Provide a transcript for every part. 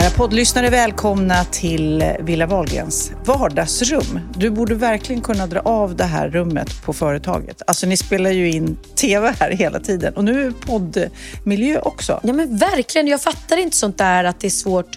Kära poddlyssnare, välkomna till Villa Wahlgrens vardagsrum. Du borde verkligen kunna dra av det här rummet på företaget. Alltså ni spelar ju in TV här hela tiden och nu är poddmiljö också. Ja men verkligen, jag fattar inte sånt där att det är svårt.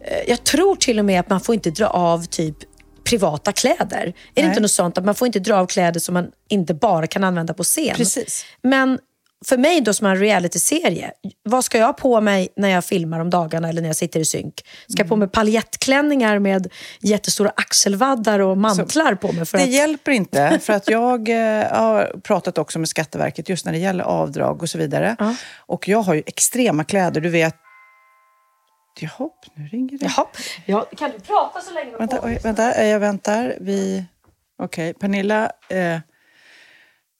Eh, Jag tror till och med att man får inte dra av typ privata kläder. Är det Nej. inte något sånt att man får inte dra av kläder som man inte bara kan använda på scen? Precis. Men för mig då som har en realityserie, vad ska jag ha på mig när jag filmar om dagarna eller när jag sitter i synk? Ska jag på mig paljettklänningar med jättestora axelvaddar och mantlar på mig? För Det att... hjälper inte, för att jag eh, har pratat också med Skatteverket just när det gäller avdrag och så vidare. Ja. Och jag har ju extrema kläder, du vet. Jaha, nu ringer det. Jaha, ja, kan du prata så länge? Vänta, oj, vänta, eh, jag väntar. Vi... Okej, Pernilla. Eh,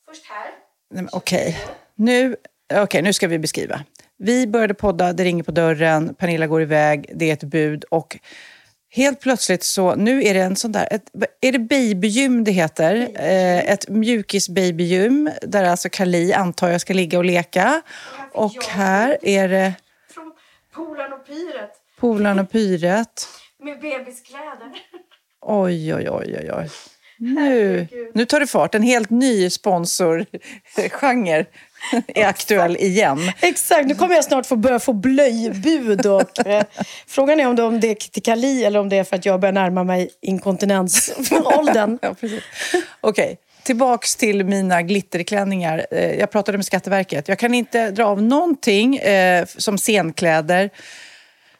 Först här. Nej, men Okej, nu, okej, nu ska vi beskriva. Vi började podda, det ringer på dörren, Pernilla går iväg, det är ett bud och helt plötsligt så, nu är det en sån där, ett, är det babygym det heter? Eh, ett mjukis-babygym där alltså Kali antar jag ska ligga och leka. Och här är det Från Polarn och Pyret Polarn och Pyret. med bebiskläder. Oj, oj, oj, oj, oj. Nu, nu tar det fart. En helt ny sponsorgenre är aktuell igen. Exakt, nu kommer jag snart få börja få blöjbud. Och, eh, frågan är om det, om det är till Kali eller om det är för att jag börjar närma mig inkontinensåldern. Ja. Okej, tillbaks till mina glitterklänningar. Eh, Jag pratade med Skatteverket. Jag kan inte dra av någonting eh, som scenkläder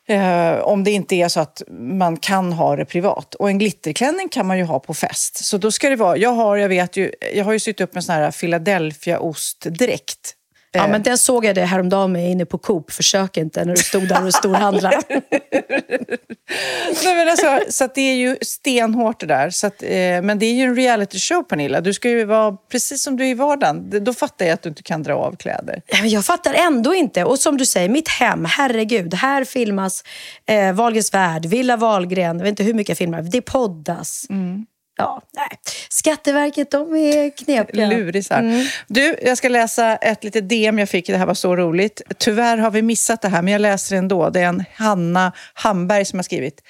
eh, om det inte är så att man kan ha det privat. Och en glitterklänning kan man ju ha på fest. Så då ska det vara... Jag har, jag vet ju, jag har ju sytt upp en sån här Philadelphia-ostdräkt. Ja, men den såg jag det häromdagen med inne på Coop. Försök inte när du stod där och storhandlade. Nej, men alltså, så det är ju stenhårt det där. Så att, eh, men det är ju en reality show, Pernilla. Du ska ju vara precis som du är i vardagen. Då fattar jag att du inte kan dra av kläder. Jag fattar ändå inte. Och som du säger, mitt hem, herregud. Här filmas eh, Wahlgrens värld, Villa Wahlgren. Jag vet inte hur mycket jag filmar. Det poddas. Ja, nej. Skatteverket, de är knepiga. Lurisar. Du, jag ska läsa ett litet DM jag fick. Det här var så roligt. Tyvärr har vi missat det här, men jag läser det ändå. Det är en Hanna Hamberg som har skrivit.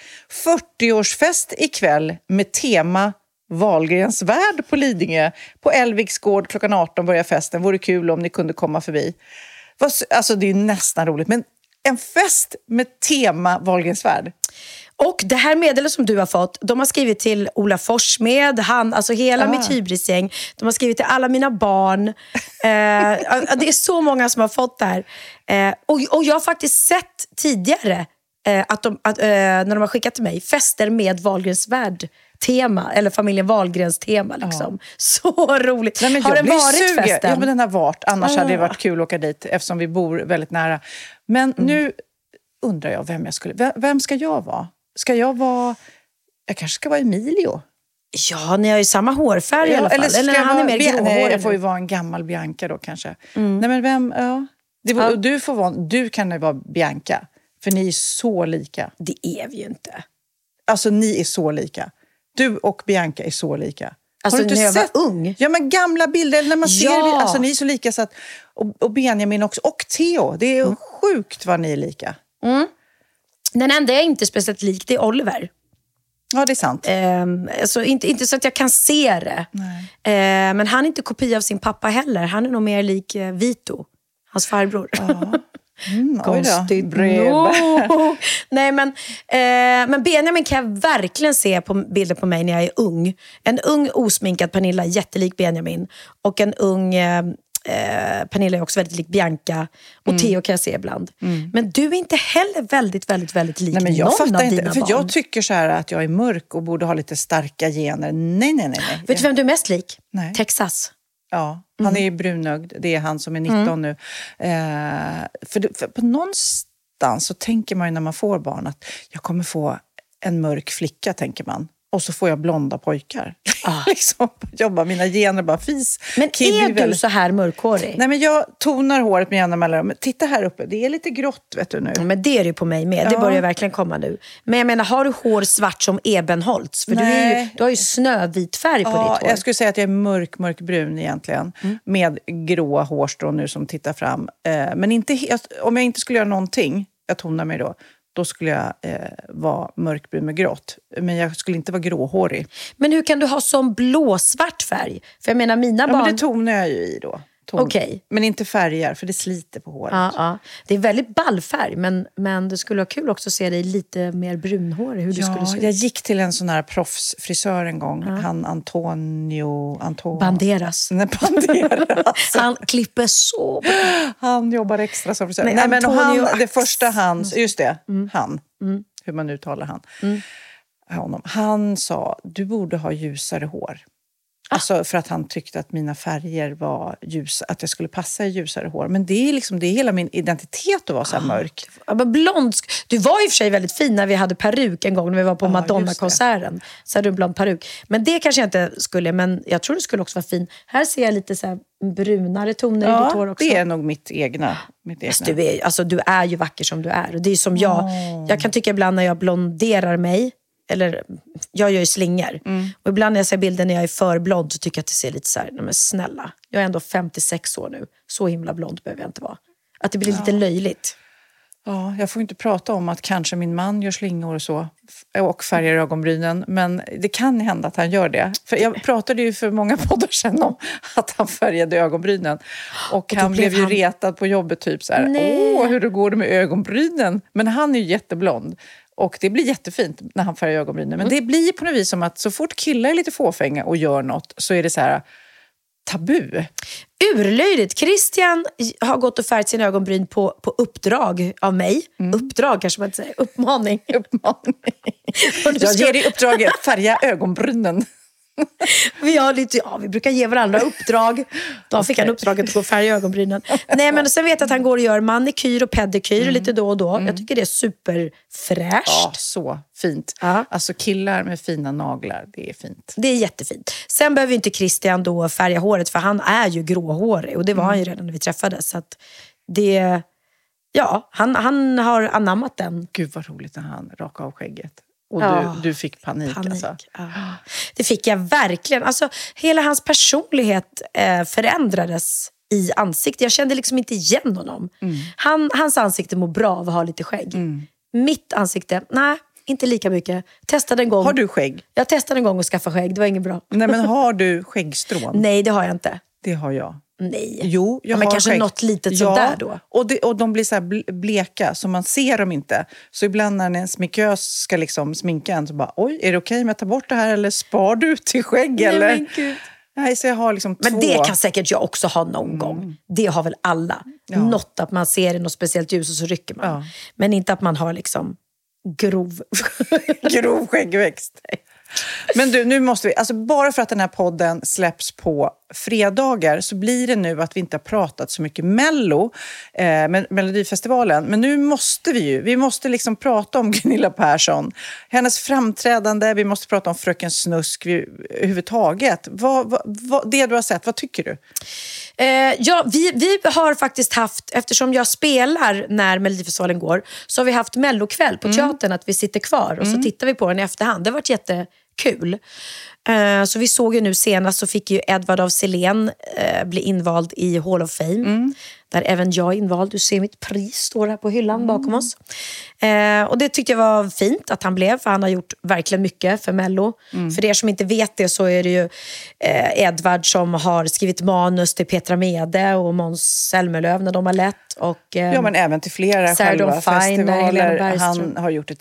40-årsfest ikväll med tema Wahlgrens värld på Lidingö. På Älviks gård klockan 18 börjar festen. Vore kul om ni kunde komma förbi. Alltså, det är nästan roligt, men en fest med tema Wahlgrens värld. Och det här meddelandet som du har fått, de har skrivit till Ola Forssmed, han, alltså hela Ah. mitt hybrisgäng. De har skrivit till alla mina barn. Eh, ja, det är så många som har fått det här. Eh, och, och jag har faktiskt sett tidigare eh, att de, att, eh, när de har skickat till mig, fester med Wahlgrens värld tema, eller familjen Wahlgrens tema. Liksom. Så roligt. Nej, har den varit sugen. festen? Ja, men den har varit. Annars hade det Ah. varit kul att åka dit eftersom vi bor väldigt nära. Men Mm. nu undrar jag vem jag skulle... Vem, vem ska jag vara? Ska jag vara... Jag kanske ska vara Emilio. Ja, ni har ju samma hårfärg i alla fall. ska Eller han är mer Nej, gråhårig jag får ju vara en gammal Bianca då kanske. Nej, men vem... Ja. Det, Ja. Du, får vara, du kan ju vara Bianca, för ni är så lika. Det är vi ju inte. Alltså, ni är så lika. Du och Bianca är så lika. Alltså Har du inte när jag sett? var ung. Ja, men gamla bilder. eller När man ser Ja. Alltså, ni är så lika så att... Och, och Benjamin också. Och Theo. Det är Mm. sjukt vad ni är lika. Den enda jag är inte speciellt lik, det är Oliver. Ja, det är sant. Ehm, alltså inte, inte så att jag kan se det. Ehm, men han är inte kopia av sin pappa heller. Han är nog mer lik eh, Vito, hans farbror. Mm, oj då. Konstigt nog. Nej, men, eh, men Benjamin kan jag verkligen se på bilder på mig när jag är ung. En ung osminkad Pernilla, jättelik Benjamin. Och en ung eh, eh, Pernilla är också väldigt lik Bianca. Och Mm. Theo kan jag se ibland. Men du är inte heller väldigt, väldigt, väldigt lik Nej, men jag någon fattar av inte. dina För barn. jag tycker så här att jag är mörk och borde ha lite starka gener. Nej, nej, nej. nej. Vet du vem du är mest lik? Nej. Texas. Ja, han är ju brunögd. Det är han som är 19 nu. Eh, för, för på någonstans så tänker man ju när man får barn att jag kommer få en mörk flicka, tänker man. Och så får jag blonda pojkar. liksom, jobba mina gener bara fis. Men Kid är du väl- så här mörkhårig? Nej, men jag tonar håret med jämna mellanrum. Titta här uppe, det är lite grått vet du nu. Ja, Men det är det ju på mig med. Det Ja. börjar verkligen komma nu. Men jag menar, har du hår svart som ebenholts? För du, är ju, Nej. du har ju snövit färg på Ja, ditt hår. jag skulle säga att jag är mörk, mörkbrun egentligen. Med gråa hårstrån nu som tittar fram. Eh, men inte, om jag inte skulle göra någonting, jag tonar mig då, då skulle jag eh, vara mörkbrun med grått. Men jag skulle inte vara gråhårig. Men hur kan du ha sån blåsvart färg? För jag menar, mina Ja, barn... men det tonar jag ju i då. Ton- Okej. Men inte färger, för det sliter på håret. Ja, ja. Det är väldigt ball färg, men, men det skulle vara kul också att se dig lite mer brunhårig. Hur du skulle se jag gick till en sån här proffsfrisör en gång. Han Antonio... Anto... Banderas. Nej, Banderas. Han klipper så bra. Han jobbar extra som frisör. Nej, Nej, men Antonio han, det första han, just det, Mm. han, hur man uttalar han. Honom. Han sa, du borde ha ljusare hår. Ah. Alltså för att han tyckte att mina färger var ljusa, att jag skulle passa i ljusare hår. Men det är, liksom, det är hela min identitet att vara Ah. så här mörk. Ja, men blond. Du var i och för sig väldigt fin när vi hade peruk en gång när vi var på Ja, Madonna-konserten. Så hade du en blond peruk. Men det kanske jag inte skulle, men jag tror du skulle också vara fin. Här ser jag lite så här brunare toner i ditt hår Ja, också. det är nog mitt egna. Mitt egna. du, är, alltså, du är ju vacker som du är. Och det är som jag. Jag kan tycka ibland när jag blonderar mig, eller jag gör ju slingor. Mm. Och ibland när jag ser bilder när jag är för blond så tycker jag att det ser lite så här, nej men snälla. Jag är ändå 56 år nu. Så himla blond behöver jag inte vara. Att det blir lite löjligt. Ja, jag får inte prata om att kanske min man gör slingor och så och färgar ögonbrynen, men det kan hända att han gör det. För jag pratade ju för många poddar sedan om att han färgade ögonbrynen. Och, då han blev ju han- retad på jobbet, typ så här, åh, hur det går det med ögonbrynen? Men han är ju jätteblond. Och det blir jättefint när han färgar ögonbrynen. Men det blir på något vis som att så fort killar är lite fåfänga och gör något så är det så här tabu. Urlöjligt. Christian har gått och färgat sina ögonbryn på, på uppdrag av mig. Mm. Uppdrag kanske man inte säger. Uppmaning. Uppmaning. Jag ger dig uppdraget, färga ögonbrynen. Vi, har lite, ja, vi brukar ge varandra uppdrag. Då fick han uppdraget att gå och färga ögonbrynen. Nej, men sen vet jag att han går och gör manikyr och pedikyr lite då och då. Jag tycker det är superfräscht. Ja, så fint. Ja. Alltså killar med fina naglar, det är fint. Det är jättefint. Sen behöver inte Christian då färga håret för han är ju gråhårig och det var han ju redan när vi träffades. Så det, ja, han, han har anammat den Gud vad roligt när han rakade av skägget. Och Ja. du, du fick panik, Panik. alltså. Ja. Det fick jag verkligen. Alltså, hela hans personlighet eh, förändrades i ansiktet. Jag kände liksom inte igen honom. Mm. Han, hans ansikte mår bra av att ha lite skägg. Mitt ansikte, nej, inte lika mycket. Testade en gång. Har du skägg? Jag testade en gång att skaffa skägg, det var inget bra. Nej, men har du skäggstrån? Nej, det har jag inte. Det har jag. Nej. Jo, jag ja, men har kanske skägg. något litet ja, sånt där då. Och, det, och de blir så bleka, så man ser dem inte. Så ibland när en sminkös ska liksom sminka en så bara, oj, är det okej om jag tar bort det här eller spar du till skägg? Nej, eller? men gud. Nej, så jag har liksom Men två. det kan säkert jag också ha någon Mm. gång. Det har väl alla. Ja. Något att man ser i något speciellt ljus och så rycker man. Ja. Men inte att man har liksom grov... grov skäggväxt. Men du, nu måste vi, alltså bara för att den här podden släpps på fredagar så blir det nu att vi inte har pratat så mycket Mello, eh, Melodifestivalen. Men nu måste vi ju, vi måste liksom prata om Gunilla Persson, hennes framträdande, vi måste prata om Fröken Snusk vi, överhuvudtaget. Vad, vad, vad, det du har sett, vad tycker du? Eh, ja, vi, vi har faktiskt haft, eftersom jag spelar när Melodifestivalen går, så har vi haft mellokväll Mm. på teatern, att vi sitter kvar och så tittar vi på den i efterhand. Det har varit jätte, kul. Eh, Så vi såg ju nu senast så fick ju Edvard av Selén eh, bli invald i Hall of Fame. Där även jag är invald. Du ser mitt pris står här på hyllan bakom oss. Eh, och det tyckte jag var fint att han blev för han har gjort verkligen mycket för Mello. För er som inte vet det så är det ju Edvard som har skrivit manus till Petra Mede och Måns Zelmerlöw när de har lett. Och, Ja, men även till flera Sarah själva Fine, festivaler. Han har gjort ett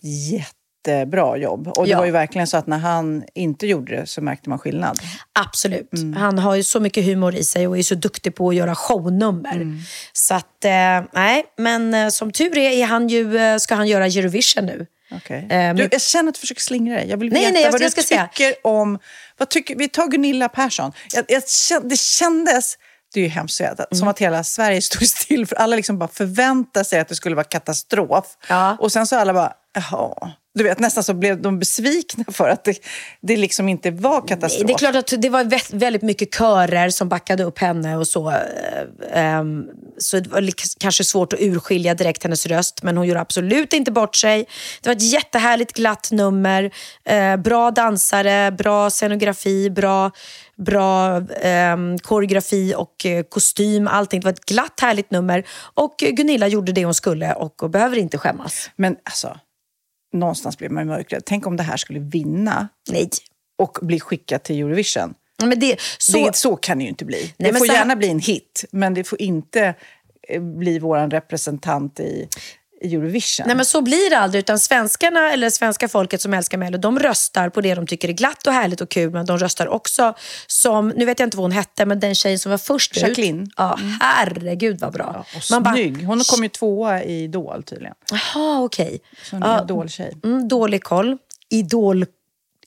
jättebra jobb. Och det Ja. var ju verkligen så att när han inte gjorde det så märkte man skillnad. Absolut. Han har ju så mycket humor i sig och är så duktig på att göra shownummer. Så att, eh, nej, men eh, som tur är, är han ju, eh, ska han göra Eurovision nu. Okay. men- du, jag känner att du försöker slingra dig. Jag vill Nej, veta nej, jag- vad jag du ska säga. tycker om... Vad tycker, vi tar Gunilla Persson. Jag, jag, kände- det kändes... Det är ju hemskt att att- som Mm. att hela Sverige stod still. För alla liksom bara förväntade sig att det skulle vara katastrof. Ja. Och sen så alla bara, jaha. Du vet, nästan så blev de besvikna för att det, det liksom inte var katastrof. Det är klart att det var vä- väldigt mycket körer som backade upp henne och så. eh, ehm, Så det var kanske svårt att urskilja direkt hennes röst, men hon gjorde absolut inte bort sig. Det var ett jättehärligt glatt nummer. eh, Bra dansare, bra scenografi, bra, bra ehm, koreografi och eh, kostym. Allting. Det var ett glatt härligt nummer. Och Gunilla gjorde det hon skulle och, och behöver inte skämmas. Men alltså, någonstans blir man mörkrädd. Tänk om det här skulle vinna Nej. och bli skickat till Eurovision. Men det, så, det, så kan det ju inte bli. Nej, det får så gärna bli en hit, men det får inte eh, bli vår representant i, i Eurovision. Nej men så blir det aldrig. Utan svenskarna, eller svenska folket som älskar Mello, de röstar på det de tycker är glatt och härligt och kul. Men de röstar också som, nu vet jag inte vad hon hette, men den tjejen som var först Jacqueline. Mm. ut. Ja, herregud vad bra. och Man bara, snygg. Hon kom ju tvåa i Idol tydligen. Jaha, okej. Så hon är en idoltjej. Mm, dålig koll. Idol.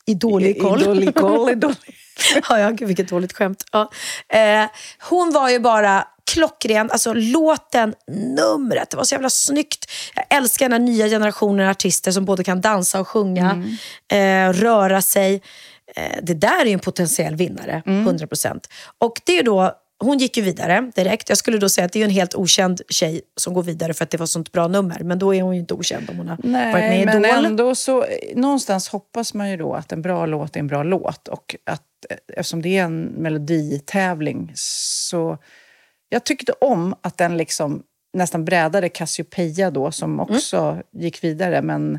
Idålig koll. Idol, idol, idol. ja, ja, gud vilket dåligt skämt. Ja. Eh, hon var ju bara klockren. Alltså låten, numret, det var så jävla snyggt. Jag älskar den här nya generationen artister som både kan dansa och sjunga, eh, röra sig. Eh, det där är ju en potentiell vinnare, 100%. Och det är då hon gick ju vidare direkt. Jag skulle då säga att det är en helt okänd tjej som går vidare för att det var sånt bra nummer. Men då är hon ju inte okänd om hon har varit med Nej, i men Idol. ändå så någonstans hoppas man ju då att en bra låt är en bra låt. Och att eh, eftersom det är en meloditävling så... Jag tyckte om att den liksom nästan brädade Cassiopeia då som också gick vidare. Men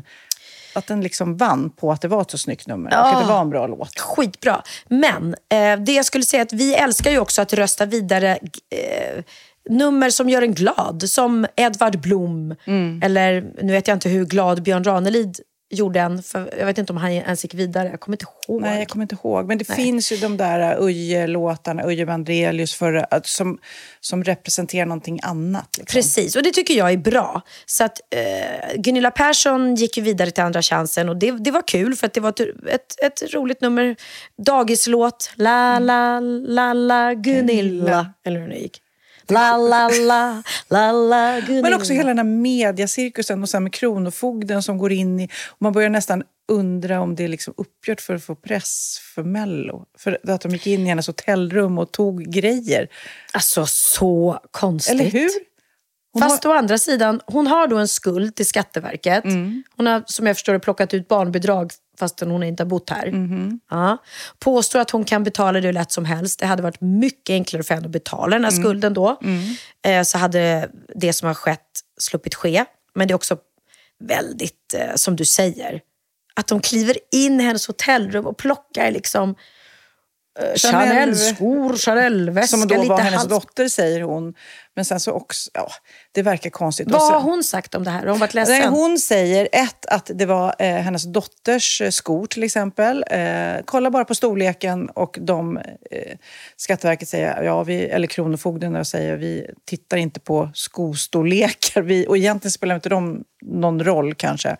att den liksom vann på att det var ett så snyggt nummer och att det var en bra låt. Skitbra. Men eh, det jag skulle säga är att vi älskar ju också att rösta vidare eh, nummer som gör en glad. Som Edvard Blom. Mm. Eller, nu vet jag inte hur glad Björn Ranelid gjorde en. Jag vet inte om han ens gick vidare. Jag kommer inte ihåg. Nej, jag kommer inte ihåg. Men det finns ju de där Uje-låtarna, Uje Mandrelius, som, som representerar någonting annat. Liksom. Precis, och det tycker jag är bra. Så att eh, Gunilla Persson gick ju vidare till Andra chansen och det, det var kul för att det var ett, ett, ett roligt nummer. Dagislåt. La, la, la, la, Gunilla. Eller hur det gick. La, la, la, la, la. Men också hela den här mediacirkusen och sen med Kronofogden som går in i... Och man börjar nästan undra om det är liksom uppgjort för att få press för Mello. För att de gick in i hennes hotellrum och tog grejer. Alltså så konstigt. Eller hur? Hon Fast å andra sidan, hon har då en skuld till Skatteverket. Mm. Hon har, som jag förstår det, plockat ut barnbidrag fastän hon inte har bott här. Mm-hmm. Ja. Påstår att hon kan betala det hur lätt som helst. Det hade varit mycket enklare för henne att betala den här Mm. skulden då. Eh, så hade det som har skett sluppit ske. Men det är också väldigt, eh, som du säger, att de kliver in i hennes hotellrum och plockar liksom Chanel-skor, Chanel-väska, Som då var hennes hals- dotter, säger hon. Men sen så också... Ja, det verkar konstigt. Vad har hon sagt om det här? Har hon varit ledsen? Nej, hon säger ett, att det var eh, hennes dotters eh, skor till exempel. Eh, kolla bara på storleken och de, eh, Skatteverket säger, ja, vi, eller Kronofogden säger vi tittar inte på skostorlekar. Vi, och egentligen spelar inte de någon roll kanske.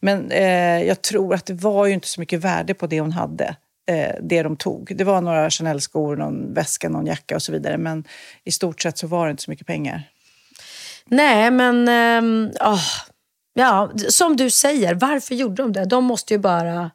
Men eh, jag tror att det var ju inte så mycket värde på det hon hade. Eh, det de tog. Det var några Chanel-skor, någon väska, någon jacka och så vidare. Men i stort sett så var det inte så mycket pengar. Nej, men... ehm, åh, ja, som du säger, varför gjorde de det? De måste ju bara...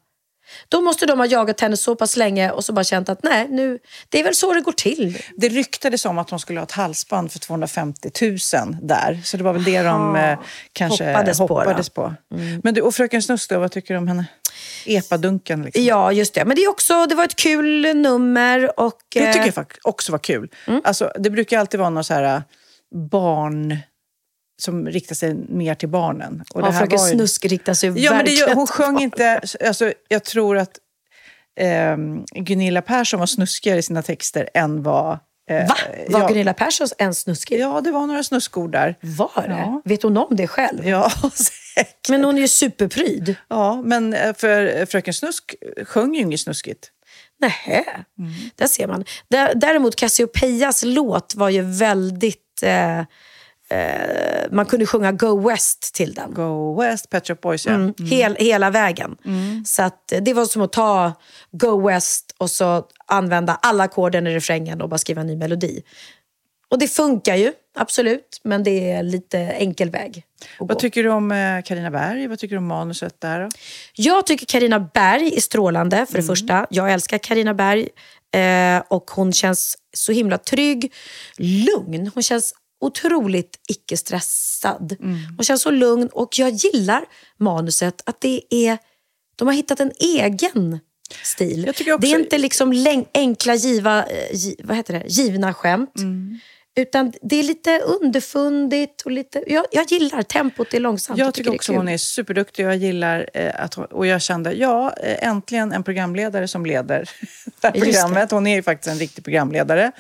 Då måste de ha jagat henne så pass länge och så bara känt att nej, nu, det är väl så det går till. Det ryktades om att hon skulle ha ett halsband för 250 000 där. Så det var väl det de eh, kanske Hoppades hoppades, på på. Mm. Men du, och Fröken Snusk då, vad tycker du om henne? Epadunken liksom. Ja, just det. Men det, är också, det var ett kul nummer. Och, Det tycker eh, jag också var kul. Mm. Alltså, det brukar alltid vara någon så här äh, barn som riktar sig mer till barnen. Och ja, Fröken var ju- Snusk riktar sig Ja, men det hon sjöng inte... Alltså, jag tror att ehm, Gunilla Persson var snuskigare i sina texter än vad... eh, Va? Var ja, Gunilla Persson en snuskig? Ja, det var några snuskord där. Var det? Ja. Vet hon om det själv? Ja, säkert. Men hon är ju superpryd. Ja, men eh, för eh, Fröken Snusk sjöng ju inget snuskigt. Nähä, Mm. där ser man. Dä- Däremot Cassiopeias låt var ju väldigt... Eh, eh, man kunde sjunga Go West till den. Go West, Pet Shop Boys, ja. Mm. Hel, hela vägen. Mm. Så att, eh, det var som att ta Go West och så använda alla ackorden i refrängen och bara skriva en ny melodi. Och det funkar ju, absolut. Men det är lite enkel väg att gå. Vad tycker du om eh, Carina Berg? Vad tycker du om manuset där? Då? Jag tycker Karina Berg är strålande för det första. Jag älskar Karina Berg eh, och hon känns så himla trygg, lugn. Hon känns otroligt icke-stressad. Hon känns så lugn och jag gillar manuset att det är, de har hittat en egen stil. Också- Det är inte liksom enkla giva, eh, gi, vad heter det? givna skämt. Utan det är lite underfundigt och lite... Jag, jag gillar tempot, det är långsamt. Jag tycker också hon är superduktig och jag gillar eh, att hon, och jag kände, ja, eh, äntligen en programledare som leder det här Just det. programmet. Hon är ju faktiskt en riktig programledare.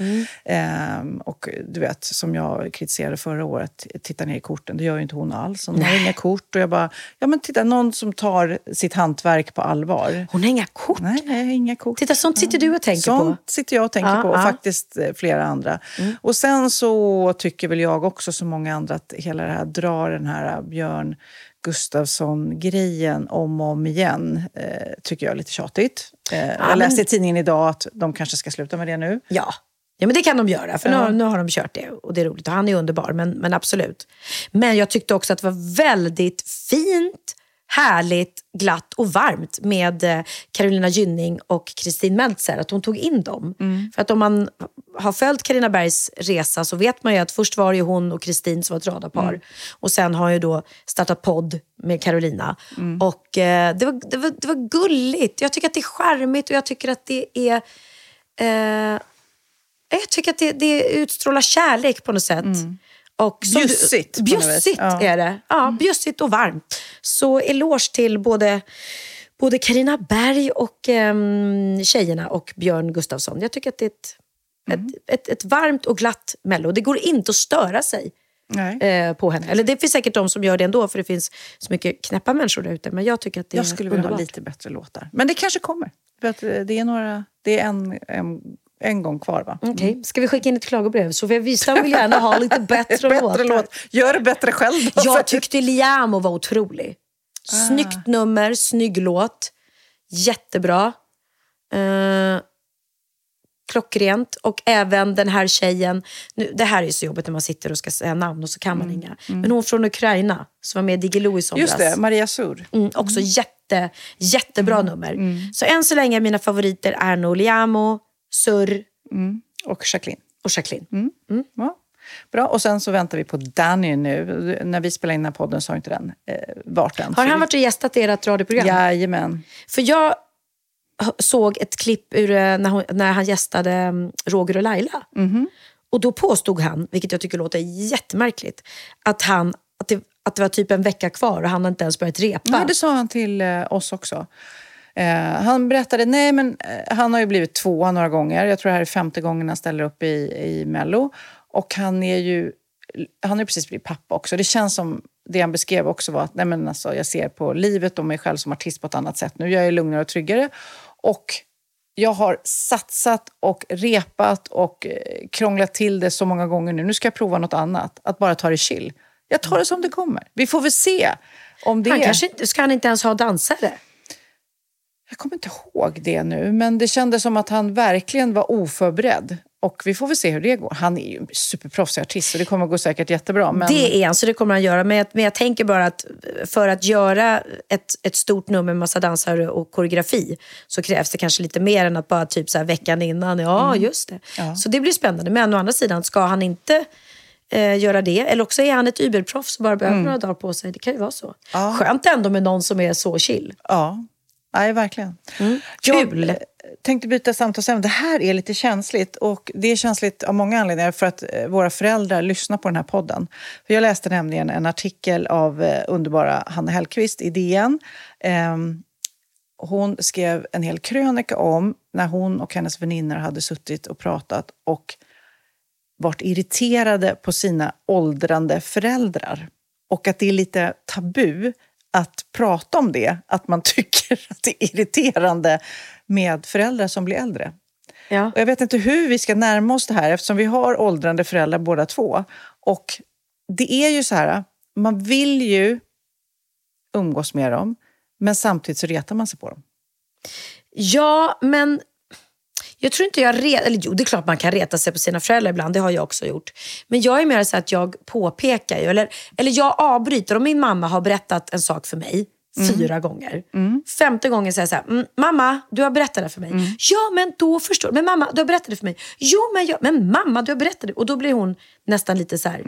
Ehm, och du vet, som jag kritiserade förra året, titta ner i korten, det gör ju inte hon alls. Hon har inga kort och jag bara, ja men titta, någon som tar sitt hantverk på allvar. Hon har inga kort. Nej, inga kort. Titta, sånt sitter du och tänker Sånt på. sitter jag och tänker Ja, på och ja. faktiskt eh, flera andra. Och sen så tycker väl jag också som många andra att hela det här drar den här eh, Björn Gustafsson-grejen om och om igen eh, tycker jag är lite tjatigt. Eh, jag men- läste i tidningen idag att de kanske ska sluta med det nu. Ja. ja, men det kan de göra. För Ja. nu, nu har de kört det och det är roligt. Och han är underbar, men, men absolut. Men jag tyckte också att det var väldigt fint, härligt, glatt och varmt med eh, Carolina Gynning och Kristin Meltzer. Att hon tog in dem. För att om man har följt Carina Bergs resa så vet man ju att först var det ju hon och Kristin som var ett radarpar. Och sen har ju då startat podd med Carolina. Och eh, det, var, det, var, det var gulligt. Jag tycker att det är charmigt och jag tycker att det är... Eh, jag tycker att det, det utstrålar kärlek på något sätt. Och som du- Bjussigt. Bjussigt Ja. är det. Ja, bjussigt och varmt. Så eloge till både både Karina Berg och um, tjejerna och Björn Gustafsson. Jag tycker att det är ett, ett, ett, ett varmt och glatt Mello. Det går inte att störa sig eh, på henne. Eller det finns säkert de som gör det ändå, för det finns så mycket knäppa människor där ute. Men jag tycker att det Jag är skulle vilja ha lite bättre låtar. Men det kanske kommer. Eh, det är, några, det är en, en, en gång kvar va? Okej, ska vi skicka in ett klagobrev? Sofia Wistam vill gärna ha lite bättre, låtar. bättre låt. Gör det bättre själv då. Jag tyckte Liamo var otrolig. Snyggt nummer, snygg låt. Jättebra. Eh, klockrent. Och även den här tjejen. Nu, det här är så jobbigt när man sitter och ska säga namn och så kan man inga. Men hon från Ukraina som var med i Diggiloo i somras. Just det, Maria Sur. Mm, också jätte, jättebra nummer. Så än så länge mina favoriter är nog Liamo, Surr Och Jacqueline. och Jacqueline. Ja. Bra, och sen så väntar vi på Danny nu. När vi spelar in den här podden så har inte den eh, varit än. Har han varit och gästat ert radioprogram? Jajamän. För jag såg ett klipp ur eh, när, hon, när han gästade mm, Roger och Laila. Och då påstod han, vilket jag tycker låter jättemärkligt, att, han, att, det, att det var typ en vecka kvar och han hade inte ens börjat repa. Nej, det sa han till eh, oss också. Eh, han berättade, nej men eh, han har ju blivit tvåa några gånger. Jag tror det här är femte gången han ställer upp i, i Mello. Och han är ju, han har ju precis blivit pappa också. Det känns som, det han beskrev också var att nej men alltså, jag ser på livet och mig själv som artist på ett annat sätt nu. Jag är lugnare och tryggare. Och jag har satsat och repat och eh, krånglat till det så många gånger nu. Nu ska jag prova något annat. Att bara ta det chill. Jag tar det som det kommer. Vi får väl se om det han kanske inte, ska han inte ens ha dansare? Jag kommer inte ihåg det nu, men det kändes som att han verkligen var oförberedd. Och vi får väl se hur det går. Han är ju en superproffsig artist så det kommer gå säkert jättebra. Men... Det är han, så det kommer han göra. Men jag, men jag tänker bara att för att göra ett, ett stort nummer med massa dansare och koreografi så krävs det kanske lite mer än att bara typ så här veckan innan, ja just det. Ja. Så det blir spännande. Men å andra sidan, ska han inte eh, göra det, eller också är han ett überproffs och bara behöver några dagar på sig. Det kan ju vara så. Ja. Skönt ändå med någon som är så chill. Ja, Nej, verkligen. Mm. Kul! Jag tänkte byta samtalsämne. Det här är lite känsligt och det är känsligt av många anledningar för att eh, våra föräldrar lyssnar på den här podden. För jag läste nämligen en artikel av eh, underbara Hanna Hellquist i DN. Ehm, hon skrev en hel krönika om när hon och hennes väninnor hade suttit och pratat och varit irriterade på sina åldrande föräldrar. Och att det är lite tabu att prata om det, att man tycker att det är irriterande med föräldrar som blir äldre. Ja. Och jag vet inte hur vi ska närma oss det här eftersom vi har åldrande föräldrar båda två. Och det är ju så här, man vill ju umgås med dem, men samtidigt så retar man sig på dem. Ja, men jag tror inte jag re- eller jo det är klart man kan reta sig på sina föräldrar ibland, det har jag också gjort. Men jag är mer så att jag påpekar eller, eller jag avbryter. Om min mamma har berättat en sak för mig fyra gånger. Femte gången säger jag så här, mm, mamma du har berättat det för mig. Ja men då förstår Men mamma du har berättat det för mig. Jo men, jag, men mamma du har berättat det. Och då blir hon nästan lite så här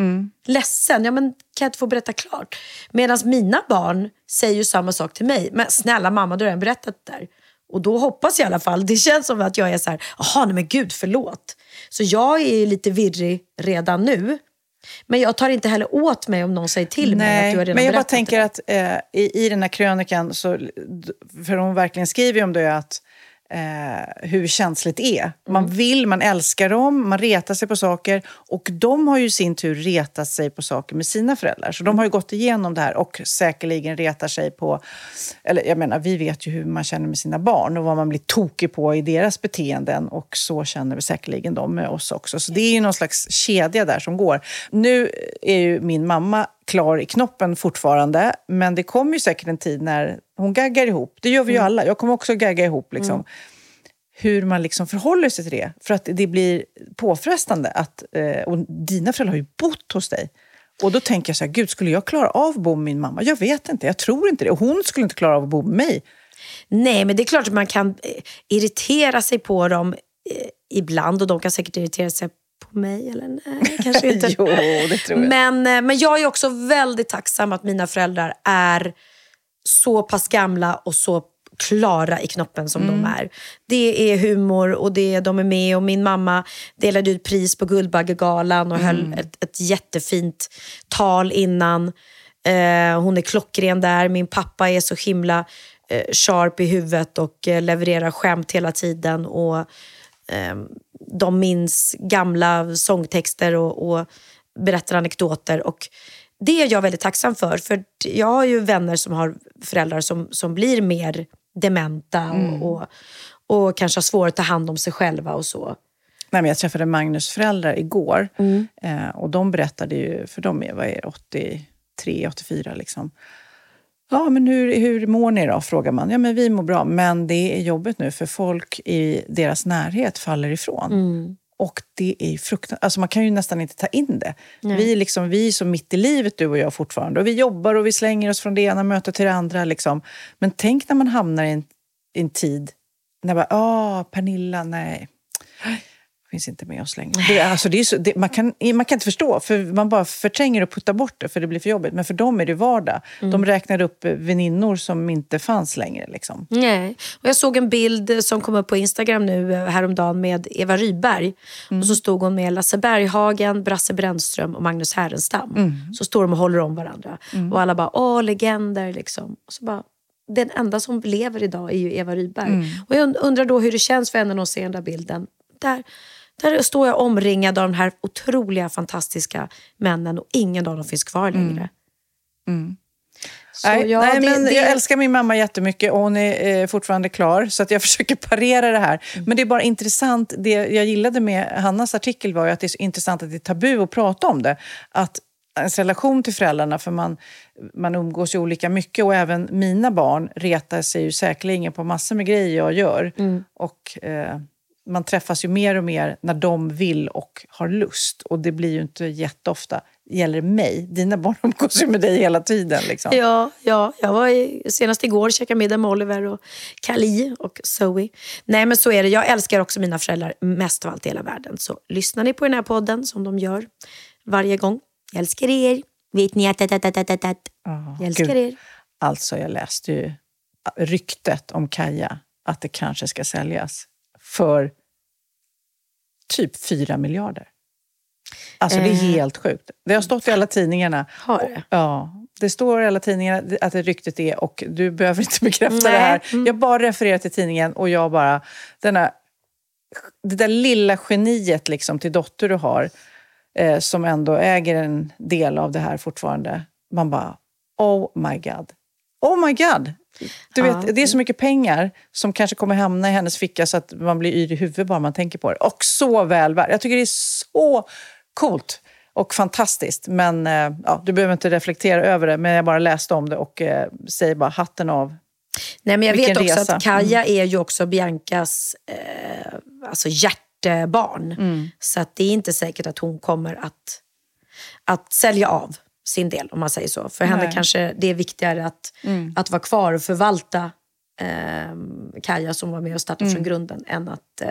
ledsen. Ja men kan jag inte få berätta klart? Medan mina barn säger ju samma sak till mig. Men snälla mamma du har redan berättat det där. Och då hoppas jag i alla fall, det känns som att jag är så här, jaha nej men gud förlåt. Så jag är lite virrig redan nu. Men jag tar inte heller åt mig om någon säger till mig att du har redan men jag bara tänker det. att eh, i, i den här krönikan, så, för hon verkligen skriver ju om det att eh, hur känsligt det är. Man Mm. vill, man älskar dem, man retar sig på saker och de har ju i sin tur retat sig på saker med sina föräldrar. Så de har ju gått igenom det här och säkerligen retar sig på... Eller jag menar, vi vet ju hur man känner med sina barn och vad man blir tokig på i deras beteenden och så känner vi säkerligen de med oss också. Så det är ju någon slags kedja där som går. Nu är ju min mamma klar i knoppen fortfarande, men det kommer ju säkert en tid när hon gaggar ihop. Det gör vi ju alla. Jag kommer också gagga ihop. Liksom. Hur man liksom förhåller sig till det. För att det blir påfrestande. Att, eh, och dina föräldrar har ju bott hos dig. Och då tänker jag så här, gud, skulle jag klara av att bo med min mamma? Jag vet inte, jag tror inte det. Och hon skulle inte klara av att bo med mig. Nej, men det är klart att man kan eh, irritera sig på dem eh, ibland och de kan säkert irritera sig på mig. Eller nej, kanske inte. jo, det tror jag. Men, eh, men jag är också väldigt tacksam att mina föräldrar är så pass gamla och så klara i knoppen som Mm. de är. Det är humor och det, de är med och min mamma delade ut pris på Guldbaggegalan och Mm. höll ett, ett jättefint tal innan. Eh, hon är klockren där. Min pappa är så himla eh, sharp i huvudet och eh, levererar skämt hela tiden. Och eh, De minns gamla sångtexter och, och berättar anekdoter. Och det är jag väldigt tacksam för. För jag har ju vänner som har föräldrar som, som blir mer dementa och, och, och kanske har svårt att ta hand om sig själva och så. Nej, men jag träffade Magnus föräldrar igår eh, och de berättade ju, för de är, vad är det, 83, 84 liksom. Ja, men hur, hur mår ni då? frågar man. Ja, men vi mår bra, men det är jobbigt nu för folk i deras närhet faller ifrån. Och det är fruktansvärt. Alltså man kan ju nästan inte ta in det. Vi, är liksom, vi är så mitt i livet, du och jag fortfarande. Och vi jobbar och vi slänger oss från det ena mötet till det andra. Liksom. Men tänk när man hamnar i en, i en tid när bara, ah, Pernilla, nej. Finns inte med oss längre. Det, alltså det är så, det, man, kan, man kan inte förstå, för man bara förtränger och puttar bort det för det blir för jobbigt. Men för dem är det vardag. De räknar upp eh, väninnor som inte fanns längre. Liksom. Nej. Och jag såg en bild som kom upp på Instagram nu eh, häromdagen med Eva Rydberg. Och så stod hon med Lasse Berghagen, Brasse Brännström och Magnus Härenstam. Så står de och håller om varandra. Och alla bara, åh legender liksom. Och så bara, den enda som lever idag är ju Eva Rydberg. Och jag und- undrar då hur det känns för henne att se den där bilden. Där, där står jag omringad av de här otroliga, fantastiska männen och ingen av dem finns kvar längre. Så nej, ja, nej, det- men det- jag älskar min mamma jättemycket och hon är eh, fortfarande klar. Så att jag försöker parera det här. Men det är bara intressant. Det jag gillade med Hannas artikel var ju att det är så intressant att det är tabu att prata om det. Att ens relation till föräldrarna, för man, man umgås ju olika mycket och även mina barn retar sig ju säkerligen på massor med grejer jag gör. Och eh, man träffas ju mer och mer när de vill och har lust. Och det blir ju inte jätteofta. Gäller mig. Dina barn umgås ju med dig hela tiden. Liksom. Ja, ja, jag var i, senast igår och käkade middag med Oliver och Kali och Zoe. Nej men så är det. Jag älskar också mina föräldrar mest av allt i hela världen. Så lyssnar ni på den här podden som de gör varje gång. Jag älskar er. Vet ni att... att, att, att, att, att. Ja, Jag älskar er. Alltså, jag läste ju ryktet om Kaja att det kanske ska säljas för typ 4 miljarder. Alltså det är Eh. helt sjukt. Det har stått i alla tidningarna. Har det? Ja, det står i alla tidningar att det ryktet är och du behöver inte bekräfta Nej. det här. Jag bara refererar till tidningen och jag bara... Denna, det där lilla geniet liksom till dotter du har eh, som ändå äger en del av det här fortfarande. Man bara, oh my god. Oh my god! Du vet, det är så mycket pengar som kanske kommer hamna i hennes ficka så att man blir yr i huvudet bara man tänker på det. Och så väl värt. Jag tycker det är så coolt och fantastiskt. Men eh, ja, du behöver inte reflektera över det, men jag bara läste om det och eh, säger bara hatten av. Nej, men jag Vilken vet också resa. att Kaja är ju också Biancas eh, alltså hjärtebarn. Mm. Så att det är inte säkert att hon kommer att, att sälja av sin del, om man säger så. För henne Nej. kanske det är viktigare att, att vara kvar och förvalta eh, Kaja som var med och startade från grunden än att eh,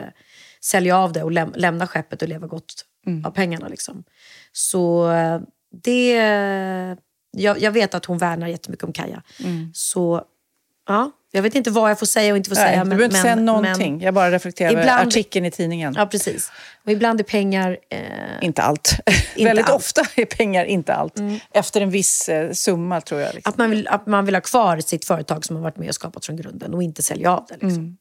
sälja av det och läm- lämna skeppet och leva gott av pengarna. Liksom. Så eh, det... Jag, jag vet att hon värnar jättemycket om Kaja. Så ja, jag vet inte vad jag får säga och inte får Nej, säga. du behöver inte säga någonting. men- jag bara reflekterar över Ibland- artikeln i tidningen. ja, precis. Och ibland är pengar... Eh, Inte allt. Väldigt allt. ofta är pengar inte allt. Efter en viss eh, summa, tror jag. Liksom. att, man vill, att man vill ha kvar sitt företag som har varit med och skapat från grunden och inte sälja av det. Liksom.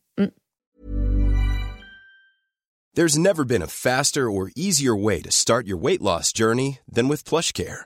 There's never been a faster or easier way to start your weight loss journey than with PlushCare.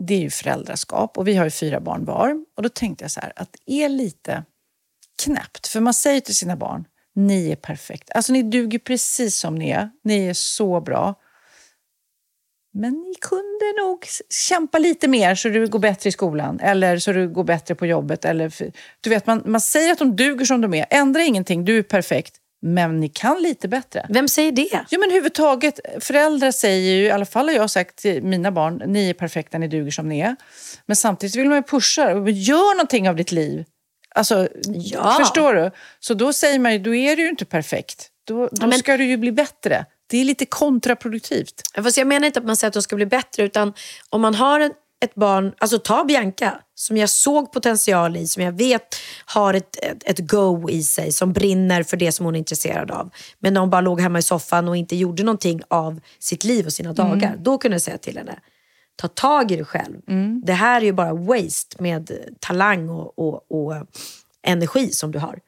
det är ju föräldraskap. Och vi har ju fyra barn var. Och då tänkte jag så här, att det är lite knäppt. För man säger till sina barn, ni är perfekt. Alltså ni duger precis som ni är. Ni är så bra. Men ni kunde nog kämpa lite mer så du går bättre i skolan. Eller så du går bättre på jobbet. Eller, du vet, man, man säger att de duger som de är. Ändra ingenting, du är perfekt. Men ni kan lite bättre. Vem säger det? Ja, men överhuvudtaget, föräldrar säger ju, i alla fall har jag sagt till mina barn, ni är perfekta, ni duger som ni är. Men samtidigt vill man ju pusha, gör någonting av ditt liv. Alltså, Ja. förstår du? Så då säger man ju, då är du ju inte perfekt. Då, då men- ska du ju bli bättre. Det är lite kontraproduktivt. Fast jag menar inte att man säger att de ska bli bättre, utan om man har en, ett barn, alltså ta Bianca, som jag såg potential i, som jag vet har ett, ett, ett go i sig, som brinner för det som hon är intresserad av. Men när hon bara låg hemma i soffan och inte gjorde någonting av sitt liv och sina dagar, då kunde jag säga till henne, ta tag i det själv. Det här är ju bara waste med talang och, och, och energi som du har.